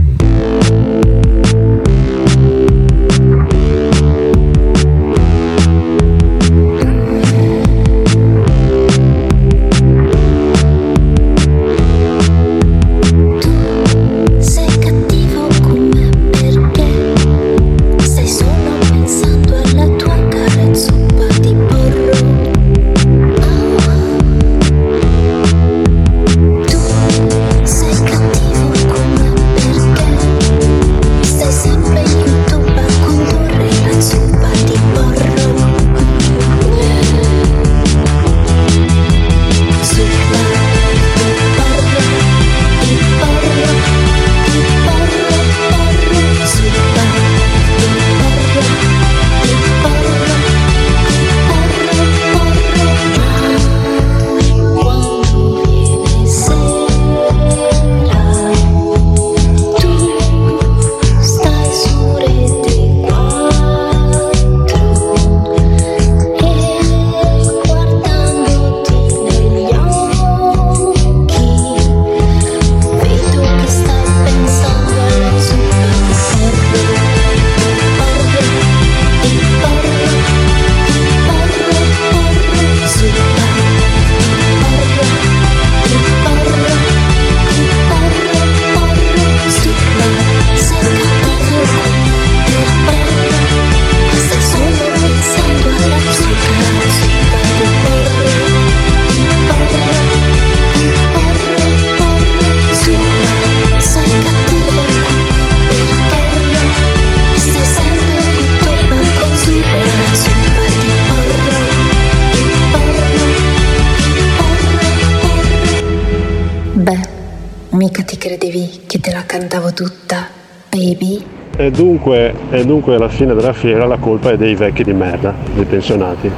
Cantavo tutta, baby? E dunque, e dunque alla fine della fiera la colpa è dei vecchi di merda, dei pensionati.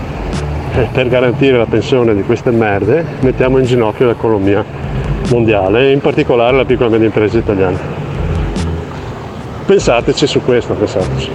E per garantire la pensione di queste merde mettiamo in ginocchio l'economia mondiale e in particolare la piccola e media impresa italiana. Pensateci su questo, pensateci.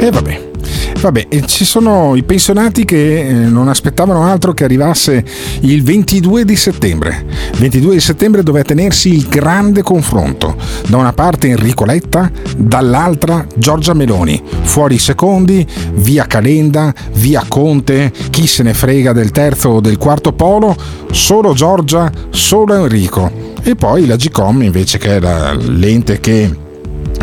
E vabbè. Vabbè, e ci sono i pensionati che eh, non aspettavano altro che arrivasse il 22 di settembre. 22 di settembre doveva tenersi il grande confronto. Da una parte Enrico Letta, dall'altra Giorgia Meloni. Fuori i secondi, via Calenda, via Conte, chi se ne frega del terzo o del quarto polo, solo Giorgia, solo Enrico. E poi la GCOM invece che è l'ente che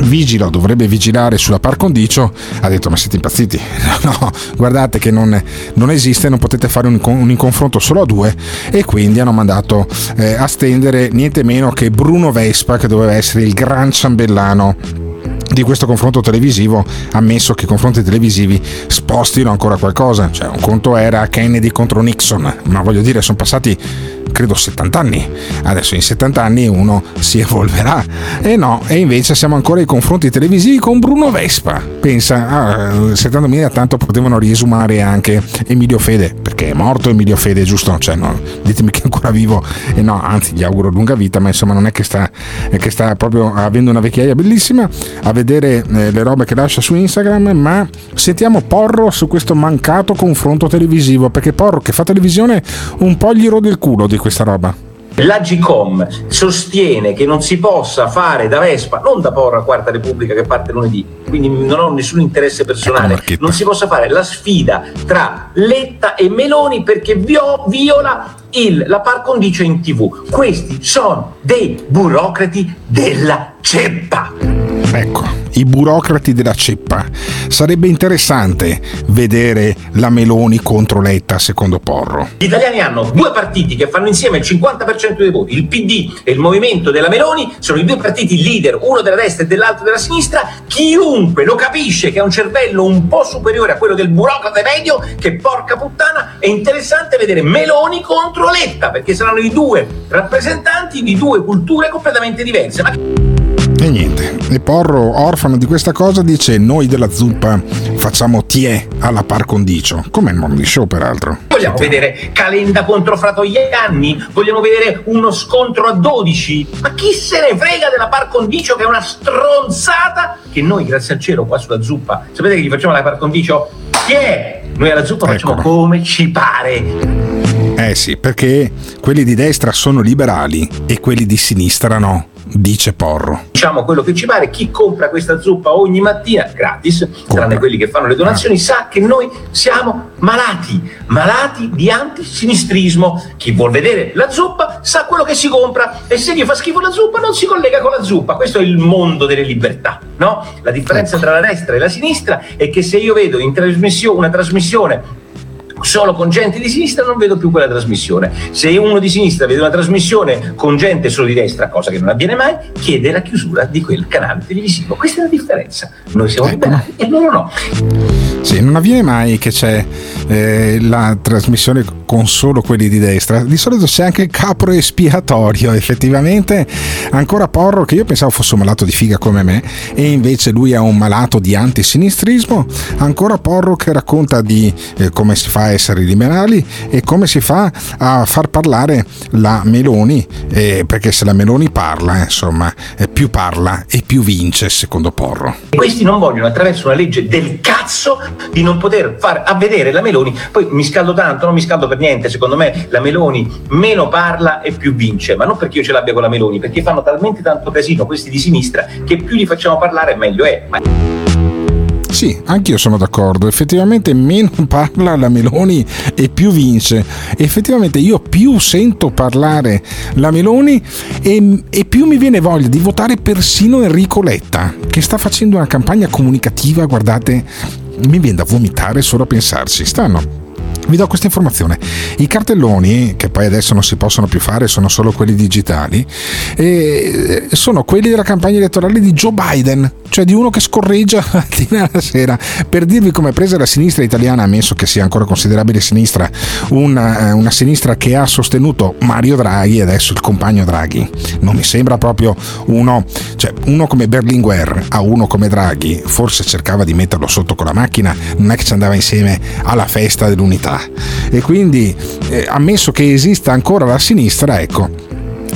vigila dovrebbe vigilare sulla par condicio ha detto ma siete impazziti? No guardate che non, non esiste non potete fare un, un confronto solo a due e quindi hanno mandato eh, a stendere niente meno che Bruno Vespa che doveva essere il gran ciambellano di questo confronto televisivo, ammesso che i confronti televisivi spostino ancora qualcosa. Cioè, un conto era Kennedy contro Nixon, ma voglio dire, sono passati credo 70 anni. Adesso in 70 anni uno si evolverà. E no, e invece siamo ancora ai confronti televisivi con Bruno Vespa. Pensa, ah, 70.000 tanto potevano riesumare anche Emilio Fede, perché è morto Emilio Fede, giusto? Cioè, no, ditemi che è ancora vivo. E no, anzi, gli auguro lunga vita, ma insomma non è che sta, è che sta proprio avendo una vecchiaia bellissima a vedere eh, le robe che lascia su Instagram, ma sentiamo Porro su questo mancato confronto televisivo, perché Porro che fa televisione un po' gli rode il culo di questa roba. La GCOM sostiene che non si possa fare da Vespa, non da Porra Quarta Repubblica che parte lunedì, quindi non ho nessun interesse personale, non si possa fare la sfida tra Letta e Meloni perché vio- viola il, la par condicio in tv. Questi sono dei burocrati della ceppa. Ecco, i burocrati della ceppa. Sarebbe interessante vedere la Meloni contro Letta secondo Porro. Gli italiani hanno due partiti che fanno insieme il 50% dei voti, il PD e il Movimento della Meloni, sono i due partiti leader, uno della destra e dell'altro della sinistra. Chiunque lo capisce che ha un cervello un po' superiore a quello del burocrate medio, che porca puttana, è interessante vedere Meloni contro Letta, perché saranno i due rappresentanti di due culture completamente diverse. Ma E niente, e Porro, orfano di questa cosa, dice noi della zuppa facciamo tie alla par condicio, come il morning show peraltro. Vogliamo vedere Calenda contro Fratoianni? Vogliamo vedere uno scontro a 12? Ma chi se ne frega della par condicio che è una stronzata che noi grazie al cielo qua sulla zuppa, sapete che gli facciamo la par condicio? È? Noi alla zuppa facciamo come ci pare. Eh sì, perché quelli di destra sono liberali e quelli di sinistra no, dice Porro. Diciamo quello che ci pare, chi compra questa zuppa ogni mattina gratis, tranne quelli che fanno le donazioni, sa che noi siamo malati, malati di antisinistrismo. Chi vuol vedere la zuppa sa quello che si compra e se gli fa schifo la zuppa non si collega con la zuppa. Questo è il mondo delle libertà, no? La differenza tra la destra e la sinistra è che se io vedo in trasmissione una trasmissione solo con gente di sinistra non vedo più quella trasmissione. Se uno di sinistra vede una trasmissione con gente solo di destra, cosa che non avviene mai, chiede la chiusura di quel canale televisivo. Questa è la differenza. Noi siamo liberali e loro no. Sì, non avviene mai che c'è eh, la trasmissione con solo quelli di destra, di solito c'è anche il capro espiatorio, effettivamente ancora Porro che io pensavo fosse un malato di figa come me e invece lui è un malato di antisinistrismo, ancora Porro che racconta di eh, come si fa a essere liberali e come si fa a far parlare la Meloni, eh, perché se la Meloni parla, insomma, eh, più parla e più vince secondo Porro. Questi non vogliono, attraverso una legge del cazzo, di non poter far a vedere la Meloni. Poi mi scaldo tanto, non mi scaldo per niente. Secondo me la Meloni meno parla e più vince, ma non perché io ce l'abbia con la Meloni, perché fanno talmente tanto casino questi di sinistra che più li facciamo parlare meglio è. Ma... Sì, anch'io sono d'accordo. Effettivamente meno parla la Meloni e più vince. Effettivamente io più sento parlare la Meloni e, e più mi viene voglia di votare persino Enrico Letta, che sta facendo una campagna comunicativa, guardate, mi viene da vomitare solo a pensarci. Stanno Vi do questa informazione. I cartelloni, che poi adesso non si possono più fare, sono solo quelli digitali, eh, sono quelli della campagna elettorale di Joe Biden, cioè di uno che scorreggia la mattina alla sera. Per dirvi come è presa la sinistra italiana, ammesso che sia ancora considerabile sinistra, una, eh, una sinistra che ha sostenuto Mario Draghi, adesso il compagno Draghi. Non mi sembra proprio uno, cioè uno come Berlinguer a uno come Draghi, forse cercava di metterlo sotto con la macchina, non è che ci andava insieme alla festa dell'unità e quindi eh, ammesso che esista ancora la sinistra, ecco,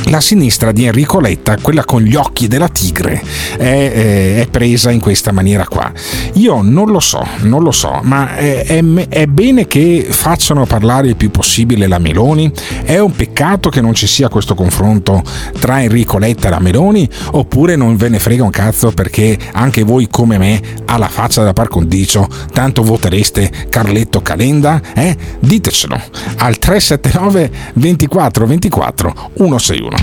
la sinistra di Enrico Letta, quella con gli occhi della tigre, è, è, è, presa in questa maniera qua. Io non lo so, non lo so, ma è, è, bene che facciano parlare il più possibile la Meloni? È un peccato che non ci sia questo confronto tra Enrico Letta e la Meloni? Oppure non ve ne frega un cazzo perché anche voi come me, alla faccia della par condicio, tanto votereste Carletto Calenda? Eh? Ditecelo al 379 24 24 161.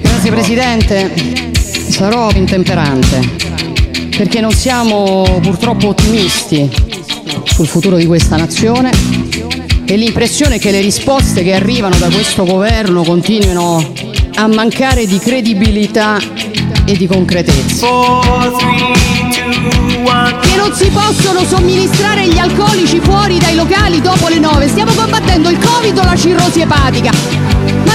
Grazie Presidente, sarò intemperante perché non siamo purtroppo ottimisti sul futuro di questa nazione e l'impressione è che le risposte che arrivano da questo governo continuino a mancare di credibilità e di concretezza. Che non si possono somministrare gli alcolici fuori dai locali dopo le 9. Stiamo combattendo il Covid o la cirrosi epatica.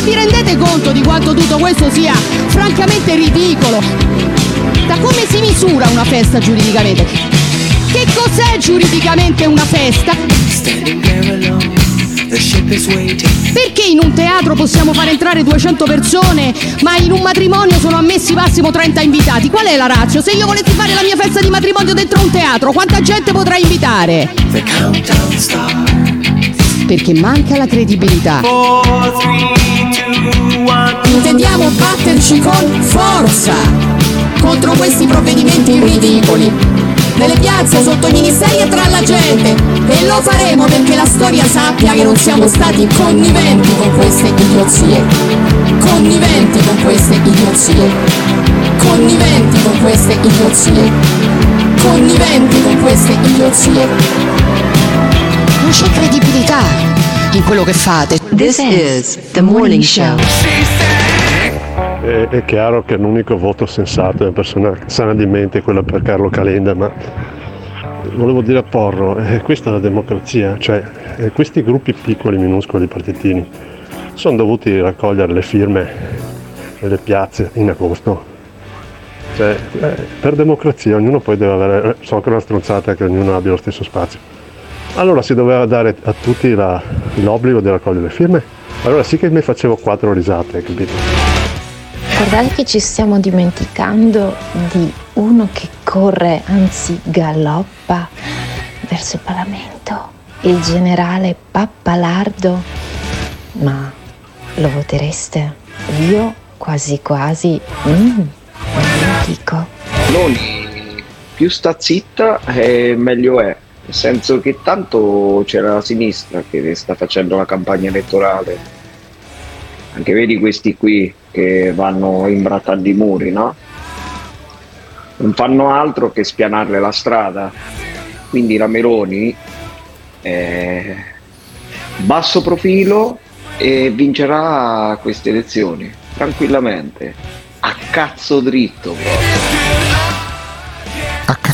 Vi rendete conto di quanto tutto questo sia francamente ridicolo? Da come si misura una festa giuridicamente? Che cos'è giuridicamente una festa? Perché in un teatro possiamo far entrare 200 persone, ma in un matrimonio sono ammessi massimo 30 invitati? Qual è la razza? Se io volessi fare la mia festa di matrimonio dentro un teatro, quanta gente potrei invitare? Perché manca la credibilità. Intendiamo batterci con forza contro questi provvedimenti ridicoli nelle piazze, sotto i ministeri e tra la gente. E lo faremo perché la storia sappia che non siamo stati conniventi con queste idiozie. Conniventi con queste idiozie. Conniventi con queste idiozie. Conniventi con queste idiozie. Non c'è credibilità in quello che fate. This is the morning show. È, è chiaro che l'unico voto sensato è una persona sana di mente, quella per Carlo Calenda, ma volevo dire a Porro, eh, questa è la democrazia, cioè eh, questi gruppi piccoli, minuscoli, partitini, sono dovuti raccogliere le firme nelle piazze in agosto. Cioè, eh, per democrazia ognuno poi deve avere, eh, so che è una stronzata che ognuno abbia lo stesso spazio. Allora si doveva dare a tutti la, l'obbligo di raccogliere le firme? Allora sì che mi facevo quattro risate, capito? Guardate che ci stiamo dimenticando di uno che corre, anzi galoppa verso il Parlamento, il generale Pappalardo. Ma lo votereste? Io quasi quasi mm, non dico. Loni, più sta zitta eh, meglio è. Nel senso che tanto c'era la sinistra che sta facendo la campagna elettorale. Anche vedi questi qui, che vanno imbrattando i muri, no? Non fanno altro che spianarle la strada. Quindi la Meloni è basso profilo e vincerà queste elezioni tranquillamente. A cazzo dritto proprio.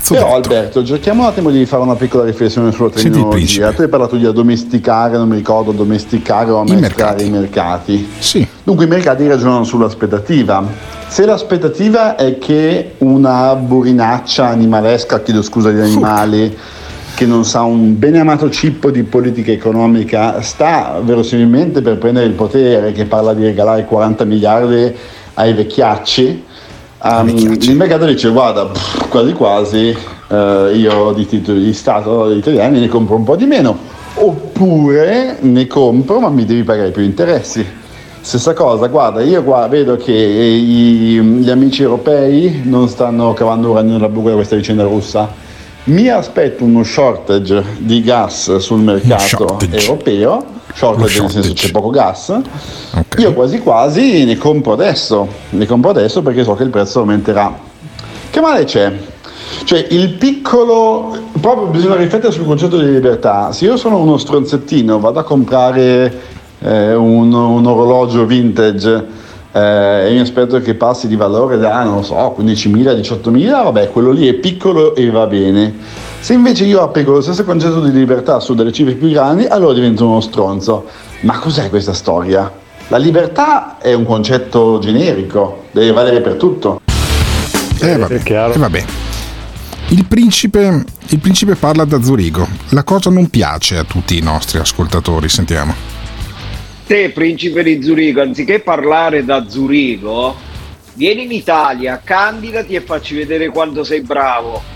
Cazzo Però Alberto, cerchiamo un attimo di fare una piccola riflessione sulla tecnologia. Tu hai parlato di addomesticare, non mi ricordo, domesticare o amministrare i i mercati. Sì. Dunque i mercati ragionano sull'aspettativa. Se l'aspettativa è che una burinaccia animalesca, chiedo scusa agli animali, che non sa un bene amato cippo di politica economica, sta verosimilmente per prendere il potere, che parla di regalare 40 miliardi ai vecchiacci, Um, il mercato dice guarda pff, quasi quasi uh, io di titoli di Stato italiani ne compro un po' di meno. Oppure ne compro ma mi devi pagare più interessi. Stessa cosa guarda io qua vedo che i, gli amici europei non stanno cavando un ragno nella buca da questa vicenda russa. Mi aspetto uno shortage di gas sul mercato europeo shortage nel senso c'è poco gas okay. io quasi quasi ne compro adesso ne compro adesso perché so che il prezzo aumenterà che male c'è cioè il piccolo proprio bisogna riflettere sul concetto di libertà. Se io sono uno stronzettino, vado a comprare eh, un, un orologio vintage eh, e mi aspetto che passi di valore da, non lo so, 15.000, 18.000, vabbè, quello lì è piccolo e va bene. Se invece io applico lo stesso concetto di libertà su delle cifre più grandi, allora divento uno stronzo. Ma cos'è questa storia? La libertà è un concetto generico, deve valere per tutto. Eh vabbè, eh, vabbè. Il, principe, il principe parla da Zurigo. La cosa non piace a tutti i nostri ascoltatori, sentiamo. Te, principe di Zurigo, anziché parlare da Zurigo, vieni in Italia, candidati e facci vedere quanto sei bravo.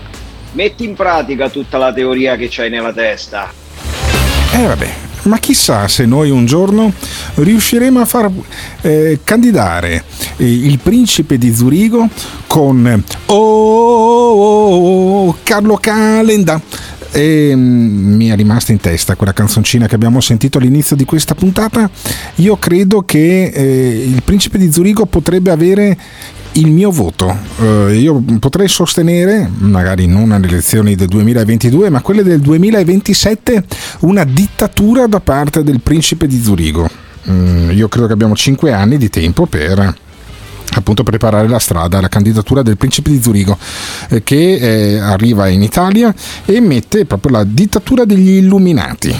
Metti in pratica tutta la teoria che c'hai nella testa. Eh vabbè, ma chissà se noi un giorno riusciremo a far eh, candidare eh, il principe di Zurigo con oh, oh, oh, Carlo Calenda. E mm, mi è rimasta in testa quella canzoncina che abbiamo sentito all'inizio di questa puntata. Io credo che eh, il principe di Zurigo potrebbe avere il mio voto. Uh, io potrei sostenere, magari non alle elezioni del 2022, ma quelle del 2027, una dittatura da parte del principe di Zurigo. Uh, io credo che abbiamo 5 anni di tempo per appunto preparare la strada alla candidatura del principe di Zurigo eh, che eh, arriva in Italia e mette proprio la dittatura degli illuminati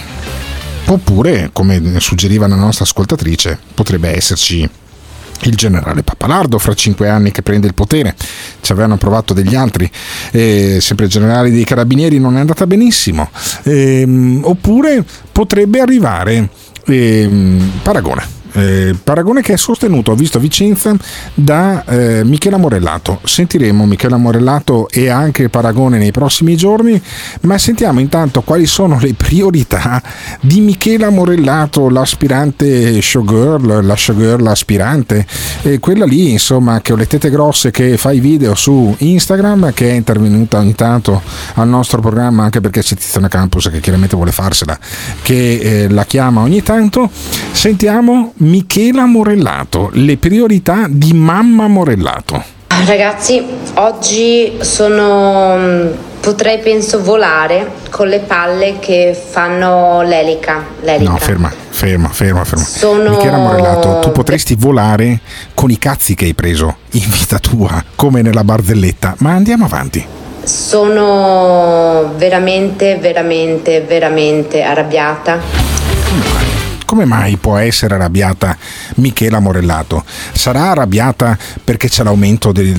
oppure come suggeriva la nostra ascoltatrice potrebbe esserci il generale Papalardo fra cinque anni che prende il potere, ci avevano provato degli altri, eh, sempre il generale dei carabinieri non è andata benissimo, eh, oppure potrebbe arrivare eh, Paragone eh, paragone che è sostenuto, ho visto a Vicenza, da eh, Michela Morellato. Sentiremo Michela Morellato e anche Paragone nei prossimi giorni, ma sentiamo intanto quali sono le priorità di Michela Morellato, l'aspirante showgirl, la showgirl aspirante, eh, quella lì insomma che ho le tette grosse che fa i video su Instagram, che è intervenuta ogni tanto al nostro programma anche perché c'è Tiziana Campus che chiaramente vuole farsela, che eh, la chiama ogni tanto. Sentiamo Michela Morellato, le priorità di mamma Morellato. Ragazzi, oggi sono mm, potrei penso volare con le palle che fanno l'elica. l'elica. No, ferma, ferma, ferma, ferma. Sono... Michela Morellato, tu potresti volare con i cazzi che hai preso in vita tua, come nella barzelletta, ma andiamo avanti. Sono veramente, veramente, veramente arrabbiata. Come mai può essere arrabbiata Michela Morellato? Sarà arrabbiata perché c'è l'aumento de,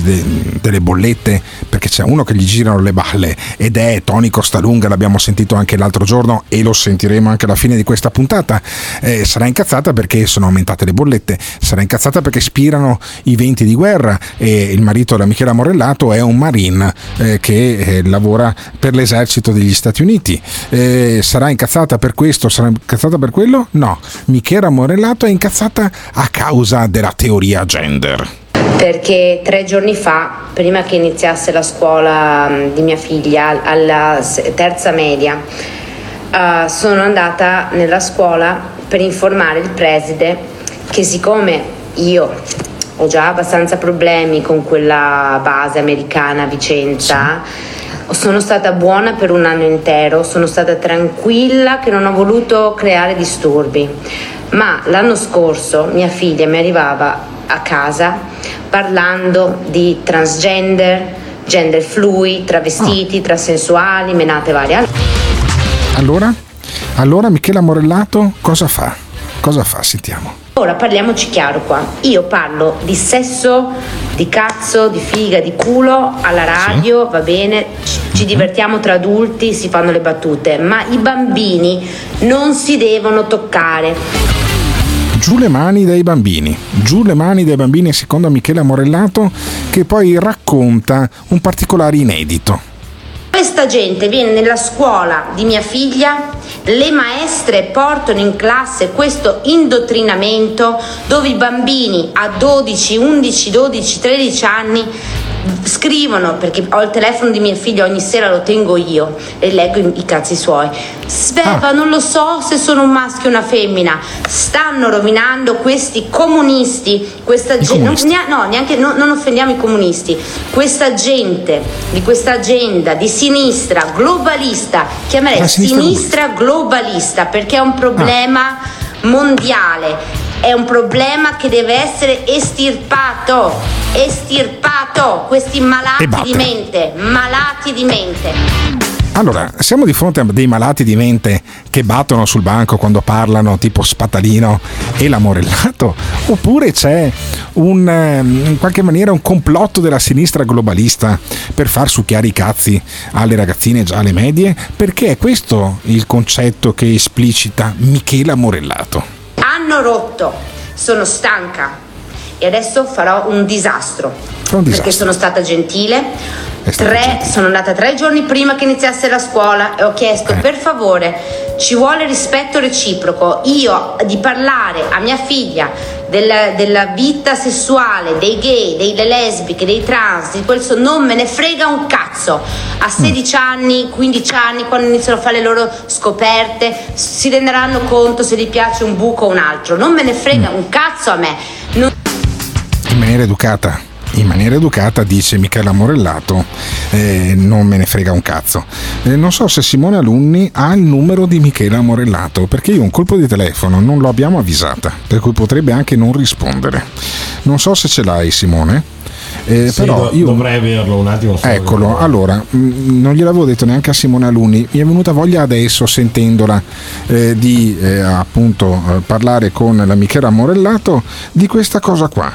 delle bollette, perché c'è uno che gli girano le balle ed è Tony Costalunga, l'abbiamo sentito anche l'altro giorno e lo sentiremo anche alla fine di questa puntata. Eh, sarà incazzata perché sono aumentate le bollette, sarà incazzata perché spirano i venti di guerra e il marito della Michela Morellato è un marine eh, che eh, lavora per l'esercito degli Stati Uniti. Eh, sarà incazzata per questo, sarà incazzata per quello? No, Michela Morellato è incazzata a causa della teoria gender. Perché tre giorni fa, prima che iniziasse la scuola mm, di mia figlia, alla terza media, uh, sono andata nella scuola per informare il preside che siccome io ho già abbastanza problemi con quella base americana a Vicenza, sono stata buona per un anno intero, sono stata tranquilla che non ho voluto creare disturbi. Ma l'anno scorso mia figlia mi arrivava a casa parlando di transgender, gender fluid, travestiti, oh. transensuali, menate varie. Allora? Allora Michela Morellato cosa fa? Cosa fa? Sentiamo. Ora parliamoci chiaro qua. Io parlo di sesso, di cazzo, di figa, di culo alla radio, sì. va bene, ci divertiamo tra adulti, si fanno le battute, ma i bambini non si devono toccare. Giù le mani dai bambini, giù le mani dai bambini secondo Michela Morellato che poi racconta un particolare inedito. Questa gente viene nella scuola di mia figlia, le maestre portano in classe questo indottrinamento dove i bambini a 12, 11, 12, 13 anni scrivono perché ho il telefono di mia figlia ogni sera lo tengo io e leggo i, cazzi suoi. Sveva Ah. non lo so se sono un maschio o una femmina. Stanno rovinando questi comunisti questa gente no neanche no- non offendiamo i comunisti. Questa gente di questa agenda di sinistra globalista chiamerei sinistra sinistra globalista. perché è un problema mondiale è un problema che deve essere estirpato estirpato questi malati di mente malati di mente Allora, siamo di fronte a dei malati di mente che battono sul banco quando parlano tipo Spatalino e l'amorellato? Oppure c'è un, ehm, in qualche maniera un complotto della sinistra globalista per far succhiare i cazzi alle ragazzine già alle medie? Perché è questo il concetto che esplicita Michela Morellato. Hanno rotto. Sono stanca e adesso farò un disastro un disastro. perché sono stata gentile. Tre, sono andata tre giorni prima che iniziasse la scuola e ho chiesto per favore ci vuole rispetto reciproco? Io di parlare a mia figlia della, della vita sessuale dei gay, delle lesbiche, dei trans di questo non me ne frega un cazzo. A 16 anni, 15 anni quando iniziano a fare le loro scoperte si renderanno conto se gli piace un buco o un altro. Non me ne frega un cazzo a me maniera educata. In maniera educata dice Michela Morellato, eh, non me ne frega un cazzo. Eh, non so se Simone Alunni ha il numero di Michela Morellato, perché io un colpo di telefono non lo abbiamo avvisata, per cui potrebbe anche non rispondere. Non so se ce l'hai Simone. Eh, Sì, però do- io dovrei averlo un attimo. Eccolo, che- allora, mh, non gliel'avevo detto neanche a Simone Alunni, mi è venuta voglia adesso, sentendola, eh, di eh, appunto eh, parlare con la Michela Morellato di questa cosa qua,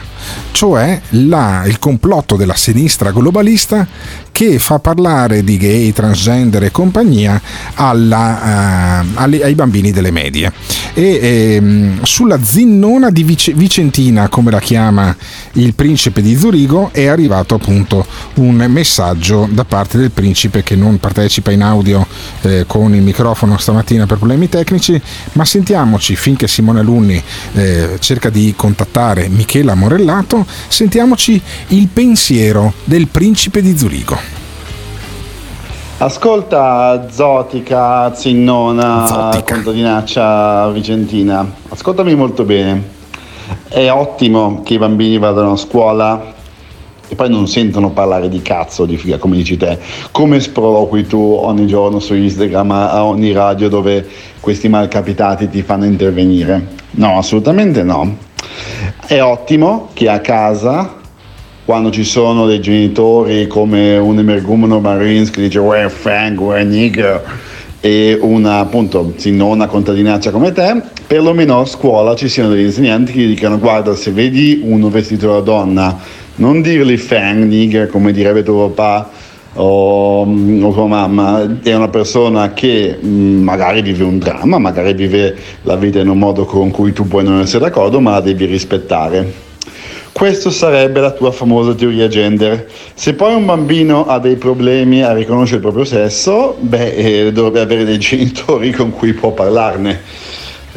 cioè la- il complotto della sinistra globalista che fa parlare di gay, transgender e compagnia alla, eh, alle- ai bambini delle medie. E ehm, sulla zinnona di Vice- Vicentina, come la chiama il principe di Zurigo, è arrivato appunto un messaggio da parte del principe che non partecipa in audio eh, con il microfono stamattina per problemi tecnici, ma sentiamoci finché Simone Alunni eh, cerca di contattare Michela Morellato, sentiamoci il pensiero del principe di Zurigo. Ascolta Zotica, Zinnona, contadinaccia vicentina, ascoltami molto bene. È ottimo che i bambini vadano a scuola e poi non sentono parlare di cazzo, di figa, come dici te, come sproloqui tu ogni giorno su Instagram, a ogni radio dove questi malcapitati ti fanno intervenire. No, assolutamente no. È ottimo che a casa quando ci sono dei genitori come un emergumeno Marines che dice uè fang, uè nigger e una appunto zinnona contadinaccia come te, perlomeno a scuola ci siano degli insegnanti che gli dicano guarda se vedi uno vestito da donna non dirgli fang, nigger come direbbe tuo papà o, o tua mamma, è una persona che mh, magari vive un dramma, magari vive la vita in un modo con cui tu puoi non essere d'accordo ma la devi rispettare. Questo sarebbe la tua famosa teoria gender. Se poi un bambino ha dei problemi a riconoscere il proprio sesso, beh, eh, dovrebbe avere dei genitori con cui può parlarne.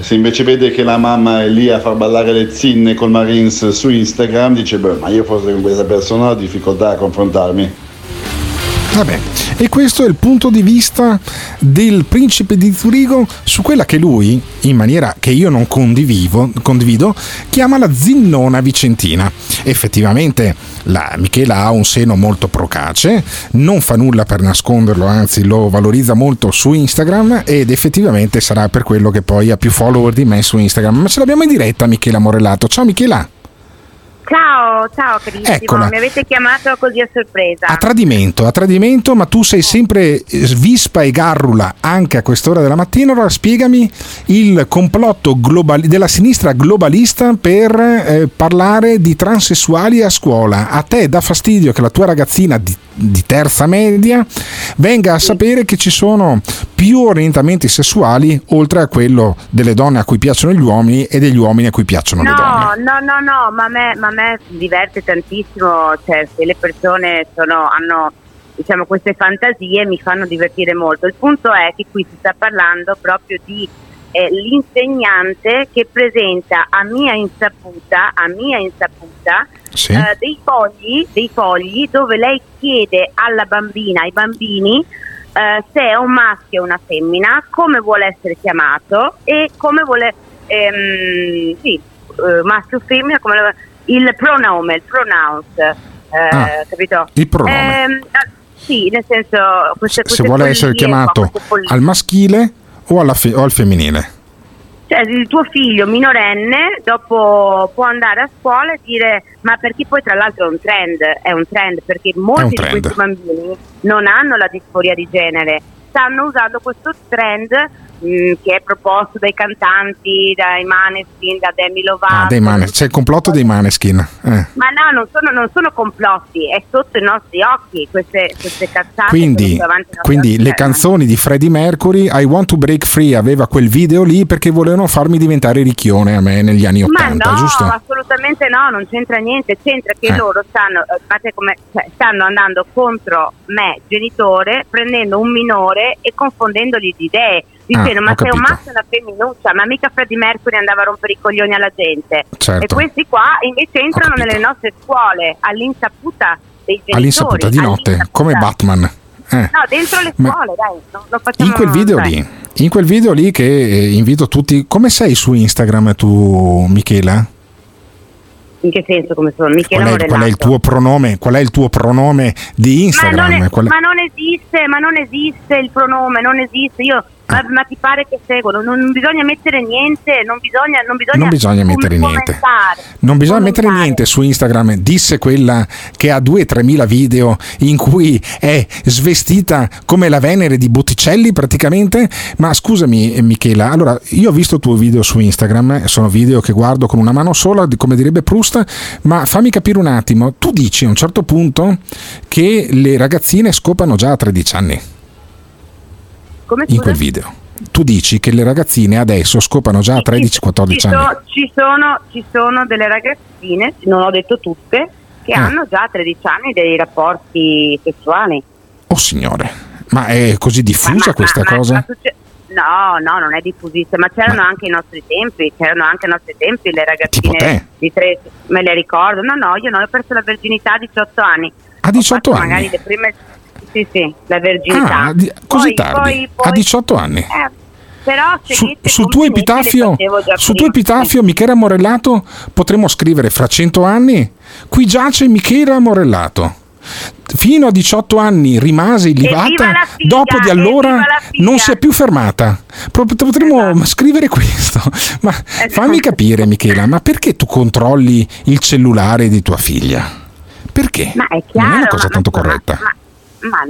Se invece vede che la mamma è lì a far ballare le zinne col Marines su Instagram, dice, beh, ma io forse con questa persona ho difficoltà a confrontarmi. Vabbè, e questo è il punto di vista del principe di Zurigo su quella che lui, in maniera che io non condivido, chiama la zinnona vicentina. Effettivamente la Michela ha un seno molto procace, non fa nulla per nasconderlo, anzi lo valorizza molto su Instagram ed effettivamente sarà per quello che poi ha più follower di me su Instagram. Ma ce l'abbiamo in diretta Michela Morellato. Ciao Michela! Ciao, ciao carissimo, Eccola. mi avete chiamato così a sorpresa. A tradimento, a tradimento, ma tu sei sempre eh, vispa e garrula anche a quest'ora della mattina. Allora spiegami il complotto globali- della sinistra globalista per eh, parlare di transessuali a scuola. A te dà fastidio che la tua ragazzina di, di terza media venga a sapere che ci sono più orientamenti sessuali oltre a quello delle donne a cui piacciono gli uomini e degli uomini a cui piacciono le donne. No, no, no, no, ma a me, ma a me diverte tantissimo, cioè se le persone sono, hanno diciamo, queste fantasie mi fanno divertire molto. Il punto è che qui si sta parlando proprio di è l'insegnante che presenta a mia insaputa, a mia insaputa Sì. eh, dei, fogli, dei fogli dove lei chiede alla bambina, ai bambini, eh, se è un maschio o una femmina, come vuole essere chiamato e come vuole, ehm, sì, eh, maschio o femmina, come lo- il pronome, il pronouns, eh, Ah, capito? il pronome. Eh, sì, nel senso, queste, Se queste vuole essere chiamato al maschile o, alla fe- o al femminile. Cioè, il tuo figlio minorenne dopo può andare a scuola e dire ma perché poi tra l'altro è un trend, è un trend perché molti trend. di questi bambini non hanno la disforia di genere, stanno usando questo trend mh, che è proposto dai cantanti, dai Maneskin, da Demi Lovato. Ah, dei mane- c'è il complotto dei maneskin. Eh. Ma no, non sono, non sono complotti, è sotto i nostri occhi queste, queste cazzate. Quindi, quindi occhi. le canzoni di Freddie Mercury, I Want to Break Free, aveva quel video lì perché volevano farmi diventare ricchione a me negli anni Ottanta, no, giusto? assolutamente no, non c'entra niente, c'entra che Eh. loro stanno, eh, come- cioè, stanno andando contro me, genitore, prendendo un minore e confondendogli di idee, dicendo Ah, ma sei un maschio e una femminuccia, ma mica Freddie Mercury andava a rompere i coglioni alla gente. Certo. E questi qua invece entrano nelle nostre scuole all'insaputa dei genitori. All'insaputa di notte, all'insaputa- come Batman. Eh. No, dentro le Ma- scuole, dai, non lo facciamo In quel video dai. lì, in quel video lì che eh, invito tutti, come sei su Instagram tu, Michela? In che senso come sono? Michela Qual è, qual è il tuo pronome? Qual è il tuo pronome di Instagram? Ma non, è- ma non esiste, ma non esiste il pronome, non esiste. Io, ma, ma ti pare che seguono? Non, bisogna mettere niente, non bisogna, non bisogna, Non bisogna mettere niente. Non bisogna mettere niente su Instagram, disse quella che ha 2-3 mila video in cui è svestita come la Venere di Botticelli praticamente. Ma scusami eh, Michela, allora io ho visto i tuoi video su Instagram, eh, sono video che guardo con una mano sola, come direbbe Proust, ma fammi capire un attimo, tu dici a un certo punto che le ragazzine scopano già a 13 anni Come in scusa? quel video. Tu dici che le ragazzine adesso scopano già a 13-14 Ci, anni. ci sono, ci sono delle ragazzine, non ho detto tutte, che Ah. hanno già a 13 anni dei rapporti sessuali. Oh signore, ma è così diffusa Ma- questa ma- cosa? ma No, no, non è diffusissima, ma c'erano anche i nostri tempi, c'erano anche i nostri tempi le ragazzine di tre, me le ricordo. No, no, io non ho perso la virginità a 18 anni. A 18 Ho fatto anni? Magari le prime Sì, sì, la virginità. Ah, di- così Poi- tardi, poi- a poi- 18 anni. eh, però Su, sul tuo epitafio, sul tuo epitafio Michela Morellato potremmo scrivere fra 100 anni qui giace Michela Morellato. Fino a 18 anni rimase la figa, dopo di allora non si è più fermata. Potremmo Esatto. scrivere questo. Ma fammi capire, Michela, ma perché tu controlli il cellulare di tua figlia? Perché? Ma è non chiaro, è una cosa tanto ma- corretta. Ma, ma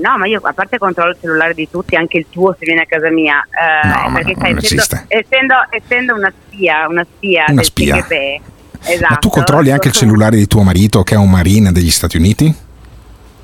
no, ma io a parte controllo il cellulare di tutti, anche il tuo se viene a casa mia. eh, No, ma perché sai, essendo, essendo, essendo una spia, una spia Una spia. Esatto. Ma tu controlli anche il cellulare di tuo marito che è un marine degli Stati Uniti?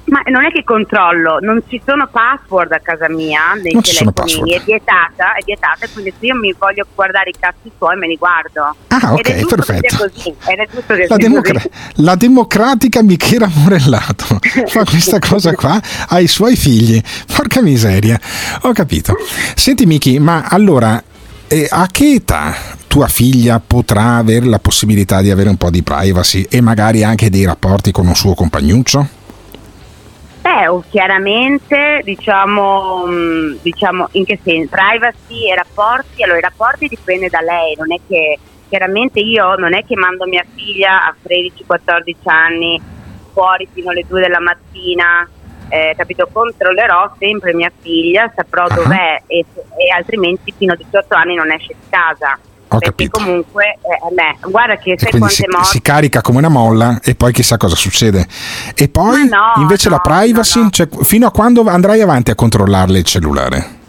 Ma non è che controllo, non ci sono password a casa mia nei Non password. è vietata, è vietata, quindi se io mi voglio guardare i cazzi suoi me li guardo. Ah, Ed ok, che perfetto. così, ed è che La, democra- la democratica Michela Morellato fa questa cosa qua ai suoi figli. Porca miseria, ho capito. Senti Miki, ma allora eh, a che età tua figlia potrà avere la possibilità di avere un po' di privacy e magari anche dei rapporti con un suo compagnuccio? Beh, o chiaramente diciamo, mh, diciamo in che senso? Privacy e rapporti, allora i rapporti dipende da lei, non è che chiaramente io non è che mando mia figlia a 13-14 anni fuori fino alle 2 della mattina, eh, capito? Controllerò sempre mia figlia, saprò Ah. dov'è e, e altrimenti fino a 18 anni non esce di casa. Ho perché capito. comunque, eh, beh, guarda che sai quante si, morti si carica come una molla e poi chissà cosa succede. E poi no, invece la no, privacy, cioè, fino a quando andrai avanti a controllarle il cellulare?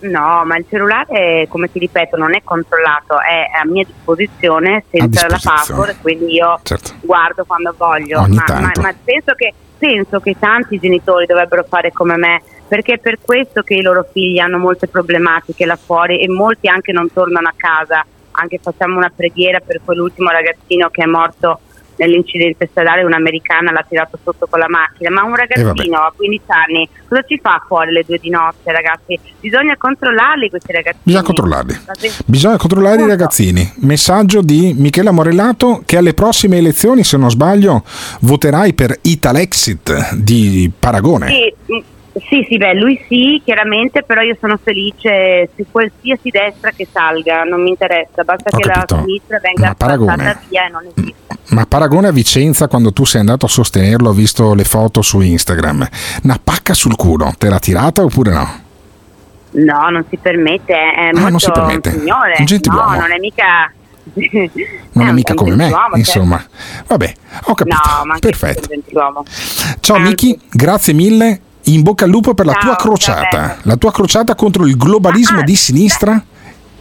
No, ma il cellulare, come ti ripeto, non è controllato, è a mia disposizione senza la disposizione. password, quindi io Certo. guardo quando voglio. Ogni ma, ma- ma penso, che, penso che tanti genitori dovrebbero fare come me, perché è per questo che i loro figli hanno molte problematiche là fuori e molti anche non tornano a casa. Anche facciamo una preghiera per quell'ultimo ragazzino che è morto nell'incidente stradale un'americana l'ha tirato sotto con la macchina, ma un ragazzino a 15 anni cosa ci fa fuori le due di notte ragazzi? Bisogna controllarli questi ragazzini. Bisogna controllarli. Bisogna controllare i ragazzini. Messaggio di Michela Morellato che alle prossime elezioni, se non sbaglio, voterai per Italexit di Paragone. Sì, sì, sì, beh, lui sì, chiaramente, però io sono felice su qualsiasi destra che salga, non mi interessa, basta Ho che capito. la sinistra venga spazzata via e non esiste. Ma Paragone a Vicenza, quando tu sei andato a sostenerlo, ho visto le foto su Instagram. Una pacca sul culo, te l'ha tirata oppure no? No, non si permette, è Ah, non molto si permette. signore. Un gentiluomo. No, non è mica... Non è mica come me, gentiluomo, insomma. Vabbè, ho capito. No, Perfetto. un gentiluomo. Ciao Miki, grazie mille. In bocca al lupo per la Ciao, tua crociata. La tua crociata contro il globalismo di sinistra?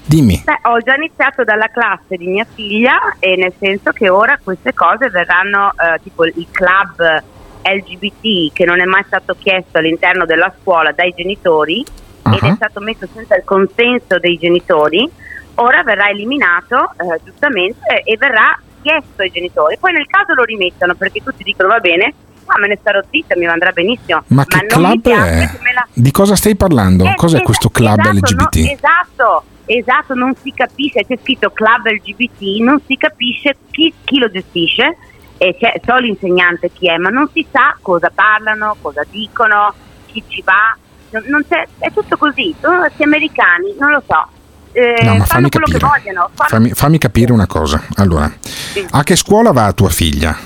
Dimmi. Beh, ho già iniziato dalla classe di mia figlia e nel senso che ora queste cose verranno eh, tipo il club LGBT che non è mai stato chiesto all'interno della scuola dai genitori ed è stato messo senza il consenso dei genitori, ora verrà eliminato eh, giustamente e verrà chiesto ai genitori. Poi nel caso lo rimettono perché tutti dicono va bene, ma me ne starò zitta, mi andrà benissimo. Ma che non mi club piace è? che me la- Di cosa stai parlando? eh, Cos'è es- questo club esatto, LGBT? no, esatto, esatto, non si capisce, c'è scritto club LGBT, non si capisce chi, chi lo gestisce, e c'è, so l'insegnante chi è, ma non si sa cosa parlano, cosa dicono, chi ci va, non, non c'è, è tutto così, sono questi americani, non lo so. eh, No, ma fammi capire. che vogliono. fanno- Fammi, fammi capire una cosa. Allora, a che scuola va tua figlia?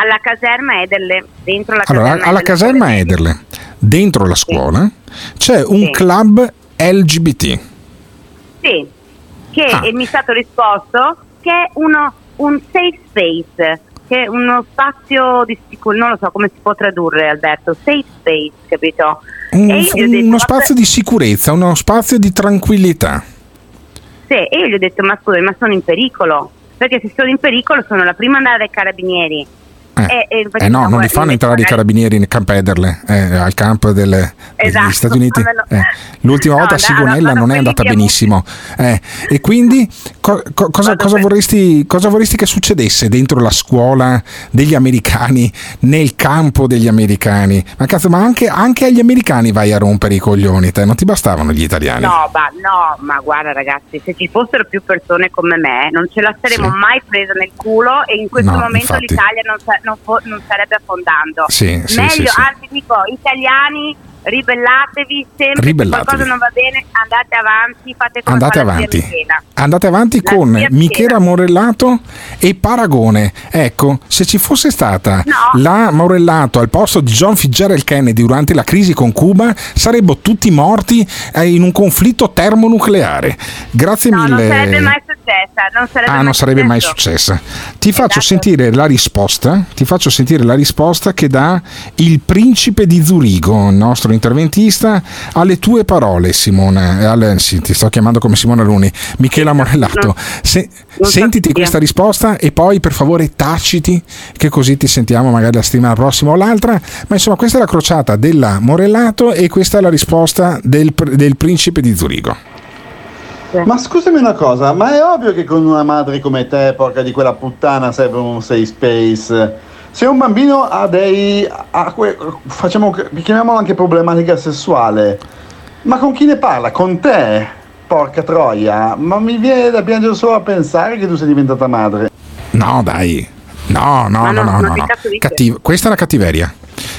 Alla caserma Ederle, dentro la Allora, caserma alla caserma Ederle, dentro la scuola, c'è un Sì. club LGBT. Sì, che Ah. mi è stato risposto che è uno, un safe space, che è uno spazio di sicurezza, non lo so come si può tradurre Alberto, safe space, capito? Un- detto, uno spazio di sicurezza, uno spazio di tranquillità. Sì, e io gli ho detto, ma scusa, ma sono in pericolo? Perché se sono in pericolo sono la prima ad andare ai carabinieri. E- e infatti Eh no, no, non li fanno entrare i carabinieri in Camp Ederle, eh, al campo delle- Esatto, degli Stati Uniti. Eh, L'ultima No, volta a Sigonella non è andata benissimo. Eh, e quindi co- co- cosa, cosa vorresti, cosa vorresti che succedesse dentro la scuola degli americani, nel campo degli americani? Ma cazzo, ma anche, anche agli americani vai a rompere i coglioni, te, non ti bastavano gli italiani? No, ma, no, ma guarda ragazzi, se ci fossero più persone come me non ce la saremmo mai presa nel culo e in questo No, momento infatti. l'Italia non, sa- non non sarebbe affondando. Sì, Meglio, sì, sì. anzi dico, italiani, ribellatevi, sempre Ribellatevi. se qualcosa non va bene andate avanti, fate come Andate avanti. Andate avanti La con Michela Morellato e Paragone. Ecco, se ci fosse stata No. la Morellato al posto di John Fitzgerald Kennedy durante la crisi con Cuba, sarebbero tutti morti eh, in un conflitto termonucleare. Grazie No, non mille. sarebbe mai successa, non sarebbe Ah, mai non sarebbe mai successa. Ti faccio Esatto. sentire la risposta. Ti faccio sentire la risposta che dà il principe di Zurigo, il nostro interventista, alle tue parole, Simona. eh, alle- sì, ti sto chiamando come Simona Luni, Michela Morellato. Se- sentiti questa risposta e poi per favore taciti, che così ti sentiamo magari la settimana prossima o l'altra. Ma insomma, questa è la crociata della Morellato e questa è la risposta del, del principe di Zurigo. Ma scusami una cosa, ma è ovvio che con una madre come te, porca di quella puttana, serve un safe space. Se un bambino ha dei. ha que- facciamo, chiamiamolo anche problematica sessuale, ma con chi ne parla? Con te? Porca troia, ma mi viene da piangere solo a pensare che tu sei diventata madre. No, dai. No, no, Ma no, no, no. no. Cattiv- questa è la cattiveria.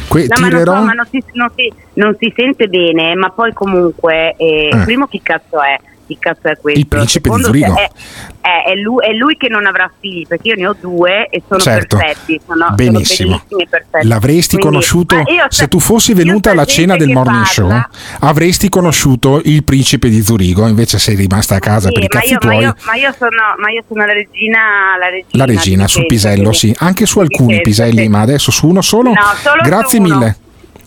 Que- No, ma, non tirerò. so, ma non, si, non, si, non si sente bene, ma poi comunque, eh, Eh. primo chi cazzo è? Chi cazzo è questo? Il principe di Secondo, Zurigo. È, è- è lui, è lui che non avrà figli, perché io ne ho due e sono Certo. perfetti. Sono, sono Benissimo. e perfetti. L'avresti Quindi- conosciuto ma se sa- tu fossi venuta alla cena del morning parla- show, avresti conosciuto il principe di Zurigo, invece sei rimasta a casa Sì, per i ma, cazzi io, ma, tuoi. io, ma io sono, ma io sono la regina, la regina, La regina di sul pisello, quindi- sì, anche su alcuni Vicenza, piselli, sì. ma adesso su uno solo. No, solo Grazie su uno. mille.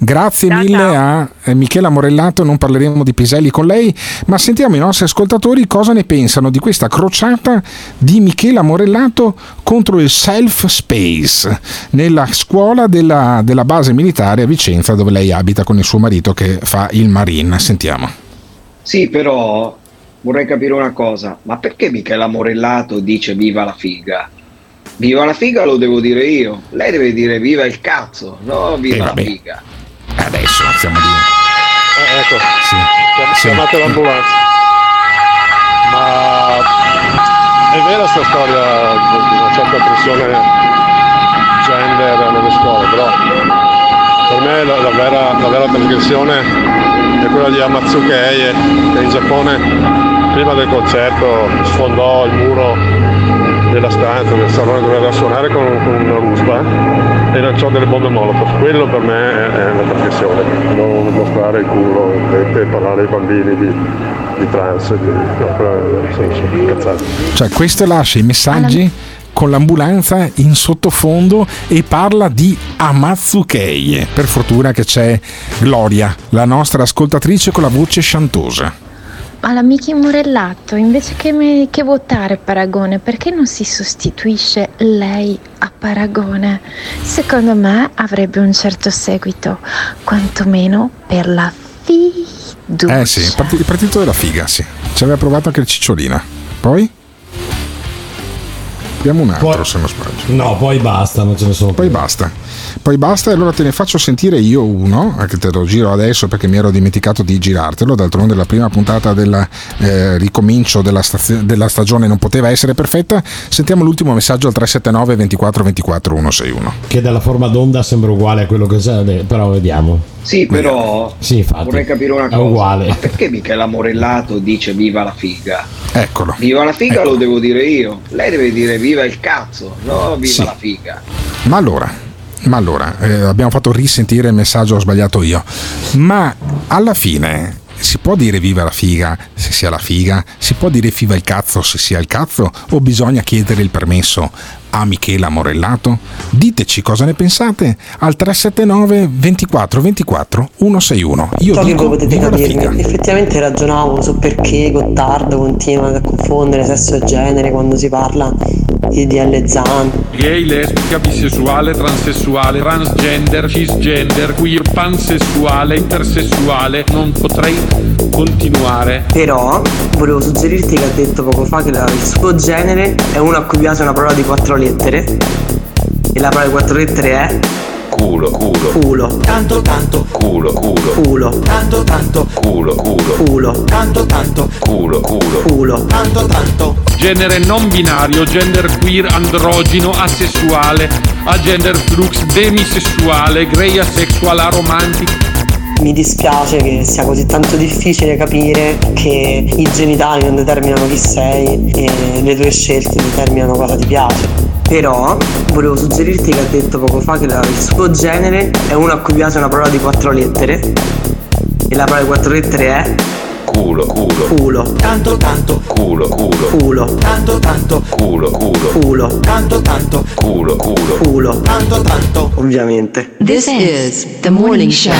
Grazie mille a eh, Michela Morellato, non parleremo di piselli con lei, ma sentiamo i nostri ascoltatori cosa ne pensano di questa crociata di Michela Morellato contro il Self Space nella scuola della, della base militare a Vicenza dove lei abita con il suo marito che fa il Marine. Sentiamo. Sì, però vorrei capire una cosa, ma perché Michela Morellato dice viva la figa? Viva la figa lo devo dire io. Lei deve dire viva il cazzo, no viva Eh, la figa. Adesso stiamo a dire. Eh, ecco, Sì. chiam- Sì. chiamate l'ambulanza. Ma è vera sta storia di di una certa pressione gender nelle scuole, però per me la, la vera, la vera trasgressione è quella di Amatsuke Eie, che in Giappone prima del concerto sfondò il muro della stanza, del salone dove doveva suonare con, con una ruspa e lanciò delle bombe molotov. Quello per me è, è una trasgressione, non mostrare il culo e, e parlare ai bambini di, di trans, di, no, sono cazzate. Cioè, questo lascia i messaggi con l'ambulanza in sottofondo e parla di Amazzukei. Per fortuna che c'è Gloria, la nostra ascoltatrice con la voce sciantosa. Ma la Miki Morellato, invece che, me- che votare Paragone, perché non si sostituisce lei a Paragone? Secondo me avrebbe un certo seguito, quantomeno per la fiducia. Eh sì, il parti- il partito della figa, sì. Ci aveva provato anche il Cicciolina. Poi? Abbiamo un altro, Poi- se non sbaglio. No, poi basta, non ce ne sono Poi basta. Poi basta e allora te ne faccio sentire io uno, anche te lo giro adesso perché mi ero dimenticato di girartelo, d'altronde la prima puntata del eh, ricomincio della, stazio- della stagione non poteva essere perfetta. Sentiamo l'ultimo messaggio al 379 24 24 161. Che dalla forma d'onda sembra uguale a quello che c'è, però vediamo. Sì, però Sì, vorrei capire una È cosa. uguale. Ma perché Michela Morellato dice viva la figa? Eccolo. Viva la figa lo devo dire io. Lei deve dire viva il cazzo, no viva Sì. la figa. Ma allora, ma allora eh, abbiamo fatto risentire il messaggio, ho sbagliato io. Ma alla fine si può dire viva la figa se sia la figa? Si può dire viva il cazzo se sia il cazzo? O bisogna chiedere il permesso a Michela Morellato? Diteci cosa ne pensate al 379 24 24 161. Io so che dico voi potete capirmi. Effettivamente ragionavo su perché Gottardo continua a confondere sesso e genere quando si parla di DL Zan. Gay, lesbica, bisessuale, transessuale, transgender, cisgender, queer, pansessuale, intersessuale, non potrei continuare. Però volevo suggerirti che ha detto poco fa che il suo genere è uno a cui piace una parola di quattro lettere. E la parola di quattro lettere è Culo, culo. culo. Tanto tanto Culo, culo. Culo. tanto tanto Culo, culo. Culo. tanto tanto Culo, culo. Culo. tanto tanto Genere non binario, gender queer, androgino, asessuale, agender flux, demisessuale, grey asexual, aromantic. Mi dispiace che sia così tanto difficile capire che i genitali non determinano chi sei e le tue scelte determinano cosa ti piace. Però volevo suggerirti che ha detto poco fa che la- il suo genere è uno a cui piace una parola di quattro lettere. E la parola di quattro lettere è Culo, culo. culo. tanto tanto Culo, culo. Culo. tanto tanto Culo, culo. Culo. tanto tanto Culo, culo. Culo. tanto tanto Ovviamente. This is the morning show.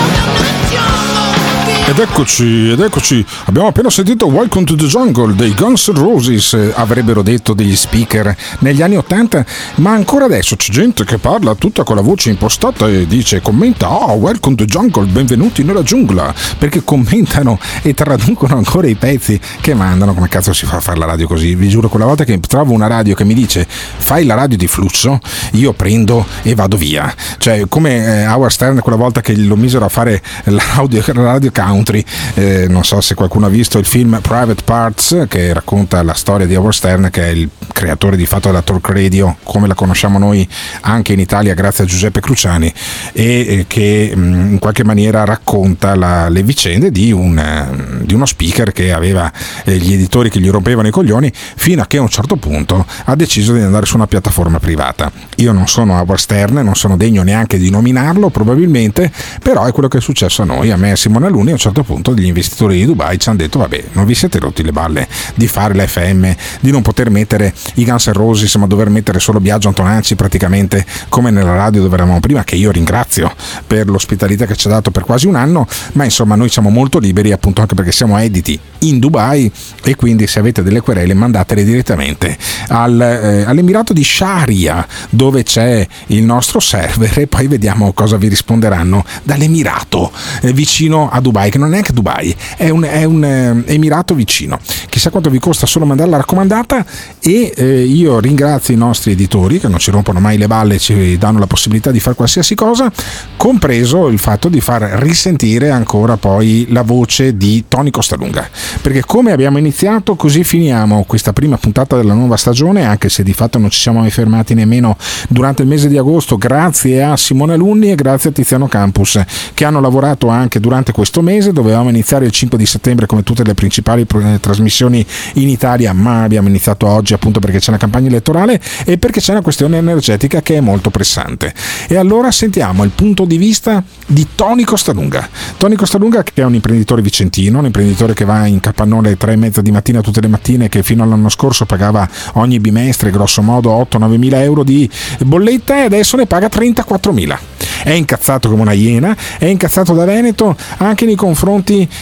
Ed eccoci, ed eccoci, abbiamo appena sentito Welcome to the Jungle dei Guns N' Roses, eh, avrebbero detto degli speaker negli anni Ottanta, ma ancora adesso c'è gente che parla tutta con la voce impostata e dice, commenta, oh, Welcome to the Jungle, benvenuti nella giungla, perché commentano e traducono ancora i pezzi che mandano, come cazzo si fa a fare la radio così? Vi giuro, quella volta che trovo una radio che mi dice, fai la radio di flusso, io prendo e vado via, cioè come eh, Howard Stern quella volta che lo misero a fare l'audio, la radio country, eh, non so se qualcuno ha visto il film Private Parts che racconta la storia di Howard Stern che è il creatore di fatto della talk radio come la conosciamo noi anche in Italia grazie a Giuseppe Cruciani e eh, che mh, in qualche maniera racconta la- le vicende di, un, eh, di uno speaker che aveva eh, gli editori che gli rompevano i coglioni fino a che a un certo punto ha deciso di andare su una piattaforma privata. Io non sono Howard Stern, non sono degno neanche di nominarlo probabilmente, però è quello che è successo a noi, a me e a Simone Aluni a un certo punto gli investitori di Dubai ci hanno detto vabbè non vi siete rotti le balle di fare la FM, di non poter mettere i Guns N' Roses ma dover mettere solo Biagio Antonacci praticamente come nella radio dove eravamo prima, che io ringrazio per l'ospitalità che ci ha dato per quasi un anno, ma insomma noi siamo molto liberi appunto anche perché siamo editi in Dubai e quindi se avete delle querele mandatele direttamente al, eh, all'Emirato di Sharia dove c'è il nostro server e poi vediamo cosa vi risponderanno dall'Emirato eh, vicino a Dubai che non è neanche Dubai, è un, è un eh, emirato vicino. Chissà quanto vi costa solo mandare la raccomandata e eh, io ringrazio i nostri editori che non ci rompono mai le balle, ci danno la possibilità di fare qualsiasi cosa, compreso il fatto di far risentire ancora poi la voce di Tony Costalunga. Perché come abbiamo iniziato, così finiamo questa prima puntata della nuova stagione, anche se di fatto non ci siamo mai fermati nemmeno durante il mese di agosto, grazie a Simone Alunni e grazie a Tiziano Campus che hanno lavorato anche durante questo mese. Dovevamo iniziare il 5 di settembre come tutte le principali eh, trasmissioni in Italia, ma abbiamo iniziato oggi appunto perché c'è una campagna elettorale e perché c'è una questione energetica che è molto pressante. E allora sentiamo il punto di vista di Tony Costalunga. Tony Costalunga che è un imprenditore vicentino, un imprenditore che va in capannone alle 3 e mezza di mattina tutte le mattine che fino all'anno scorso pagava ogni bimestre grosso modo 8-9 mila euro di bolletta e adesso ne paga 34 mila. È incazzato come una iena, è incazzato da Veneto anche nei confronti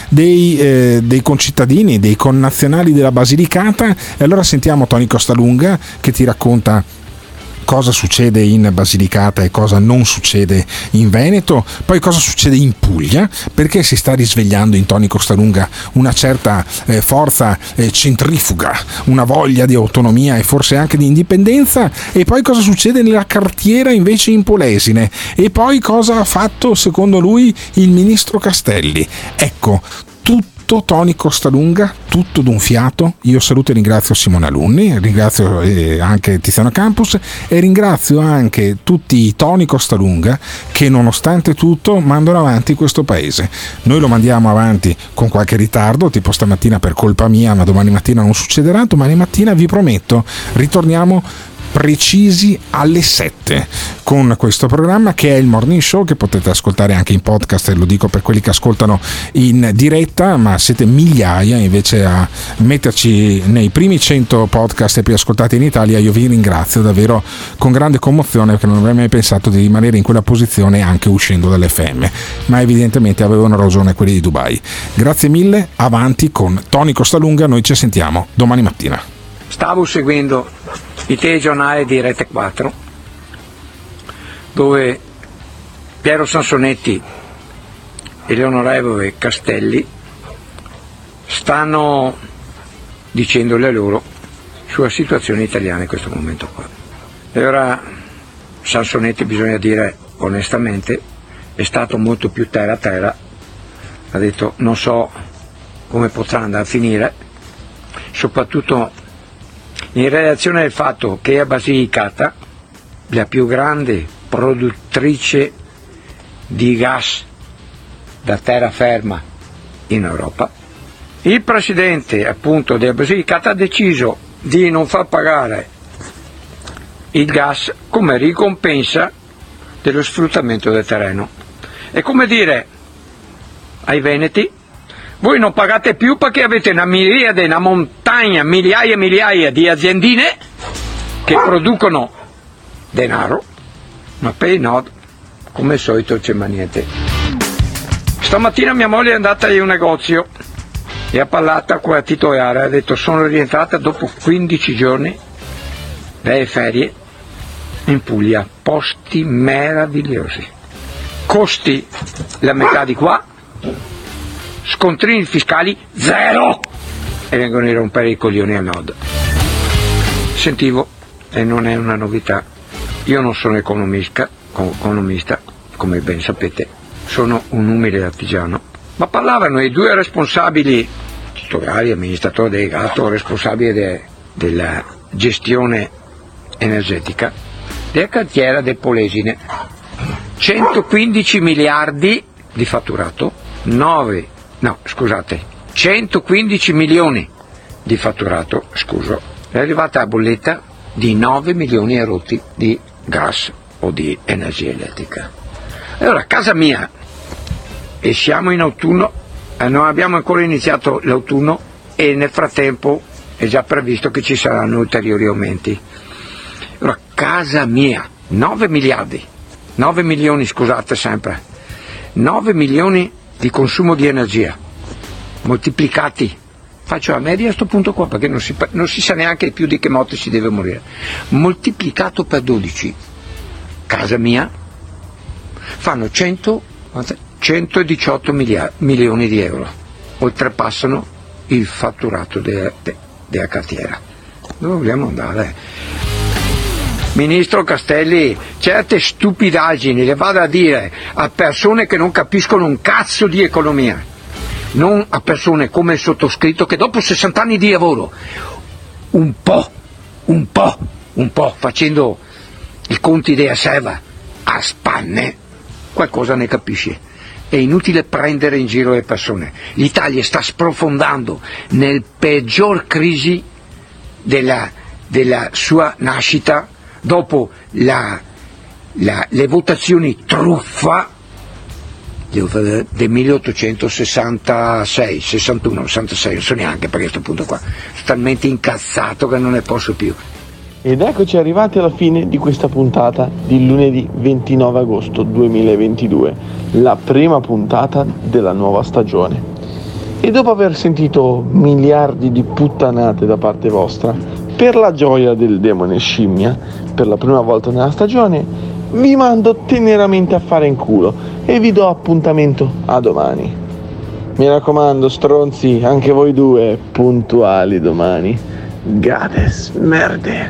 dei, eh, dei concittadini, dei connazionali della Basilicata. E allora sentiamo Tony Costalunga che ti racconta cosa succede in Basilicata e cosa non succede in Veneto, poi cosa succede in Puglia, perché si sta risvegliando in Toni Costalunga una certa eh, forza eh, centrifuga, una voglia di autonomia e forse anche di indipendenza, e poi cosa succede nella cartiera invece in Polesine, e poi cosa ha fatto secondo lui il ministro Castelli. Ecco, tutto tutto Tony Costalunga, tutto d'un fiato. Io saluto e ringrazio Simone Alunni, ringrazio eh, anche Tiziano Campus e ringrazio anche tutti i Tony Costalunga che nonostante tutto mandano avanti questo paese. Noi lo mandiamo avanti con qualche ritardo, tipo stamattina per colpa mia, ma domani mattina non succederà. Domani mattina vi prometto, ritorniamo precisi alle 7 con questo programma che è il Morning Show che potete ascoltare anche in podcast e lo dico per quelli che ascoltano in diretta ma siete migliaia invece a metterci nei primi 100 podcast più ascoltati in Italia. Io vi ringrazio davvero con grande commozione perché non avrei mai pensato di rimanere in quella posizione anche uscendo dall'FM ma evidentemente avevano ragione quelli di Dubai. Grazie mille avanti con Tony Costalunga noi ci sentiamo domani mattina. Stavo seguendo il telegiornale di Rete 4 dove Piero Sansonetti e l'onorevole Castelli stanno dicendo le loro sulla situazione italiana in questo momento qua. E ora Sansonetti bisogna dire onestamente è stato molto più terra a terra, ha detto non so come potrà andare a finire, soprattutto in relazione al fatto che a Basilicata, la più grande produttrice di gas da terraferma in Europa, il presidente appunto della Basilicata ha deciso di non far pagare il gas come ricompensa dello sfruttamento del terreno. È come dire ai veneti voi non pagate più perché avete una miriade, una montagna, migliaia e migliaia di aziendine che producono denaro, ma i nord, come al solito, c'è mai niente. Stamattina mia moglie è andata in un negozio e ha parlato con la titolare, ha detto sono rientrata dopo 15 giorni dalle ferie in Puglia, posti meravigliosi, costi la metà di qua, scontrini fiscali zero e vengono a rompere i coglioni a nord. Sentivo, e non è una novità, io non sono economista, economista come ben sapete, sono un umile artigiano, ma parlavano i due responsabili, titolari, amministratore delegato, responsabile de, della gestione energetica, della cantiera del Polesine. 115 miliardi di fatturato, 9 no scusate, 115 milioni di fatturato, scuso, è arrivata la bolletta di 9 milioni e rotti di gas o di energia elettrica. Allora, casa mia, e siamo in autunno, non abbiamo ancora iniziato l'autunno e nel frattempo è già previsto che ci saranno ulteriori aumenti. Allora, casa mia, 9 miliardi, 9 milioni, scusate sempre, 9 milioni di consumo di energia moltiplicati. Faccio la media a questo punto qua perché non si, non si, sa neanche più di che moto si deve morire. Moltiplicato per 12 casa mia fanno 100 118 milia- milioni di euro, oltrepassano il fatturato de- de- della cartiera. Dove vogliamo andare? Ministro Castelli, certe stupidaggini le vada a dire a persone che non capiscono un cazzo di economia, non a persone come il sottoscritto che dopo 60 anni di lavoro, un po', un po', un po' facendo i conti della serva a spanne, qualcosa ne capisce. È inutile prendere in giro le persone. L'Italia sta sprofondando nel peggior crisi della, della sua nascita dopo la- la- le votazioni truffa del 1866, 61, 66, non so neanche per questo punto qua. Sono talmente incazzato che non ne posso più. Ed eccoci arrivati alla fine di questa puntata di lunedì 29 agosto 2022, la prima puntata della nuova stagione. E dopo aver sentito miliardi di puttanate da parte vostra, per la gioia del demone scimmia, per la prima volta nella stagione, vi mando teneramente a fare in culo e vi do appuntamento a domani. Mi raccomando, stronzi, anche voi due, puntuali domani. Gades, merde.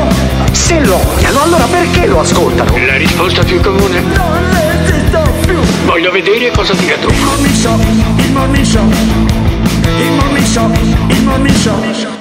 Se lo odiano, allora perché lo ascoltano? La risposta più comune. Non esisto più. Voglio vedere cosa dirà tu. Il money shop, il money shop, il money shop, il money shop.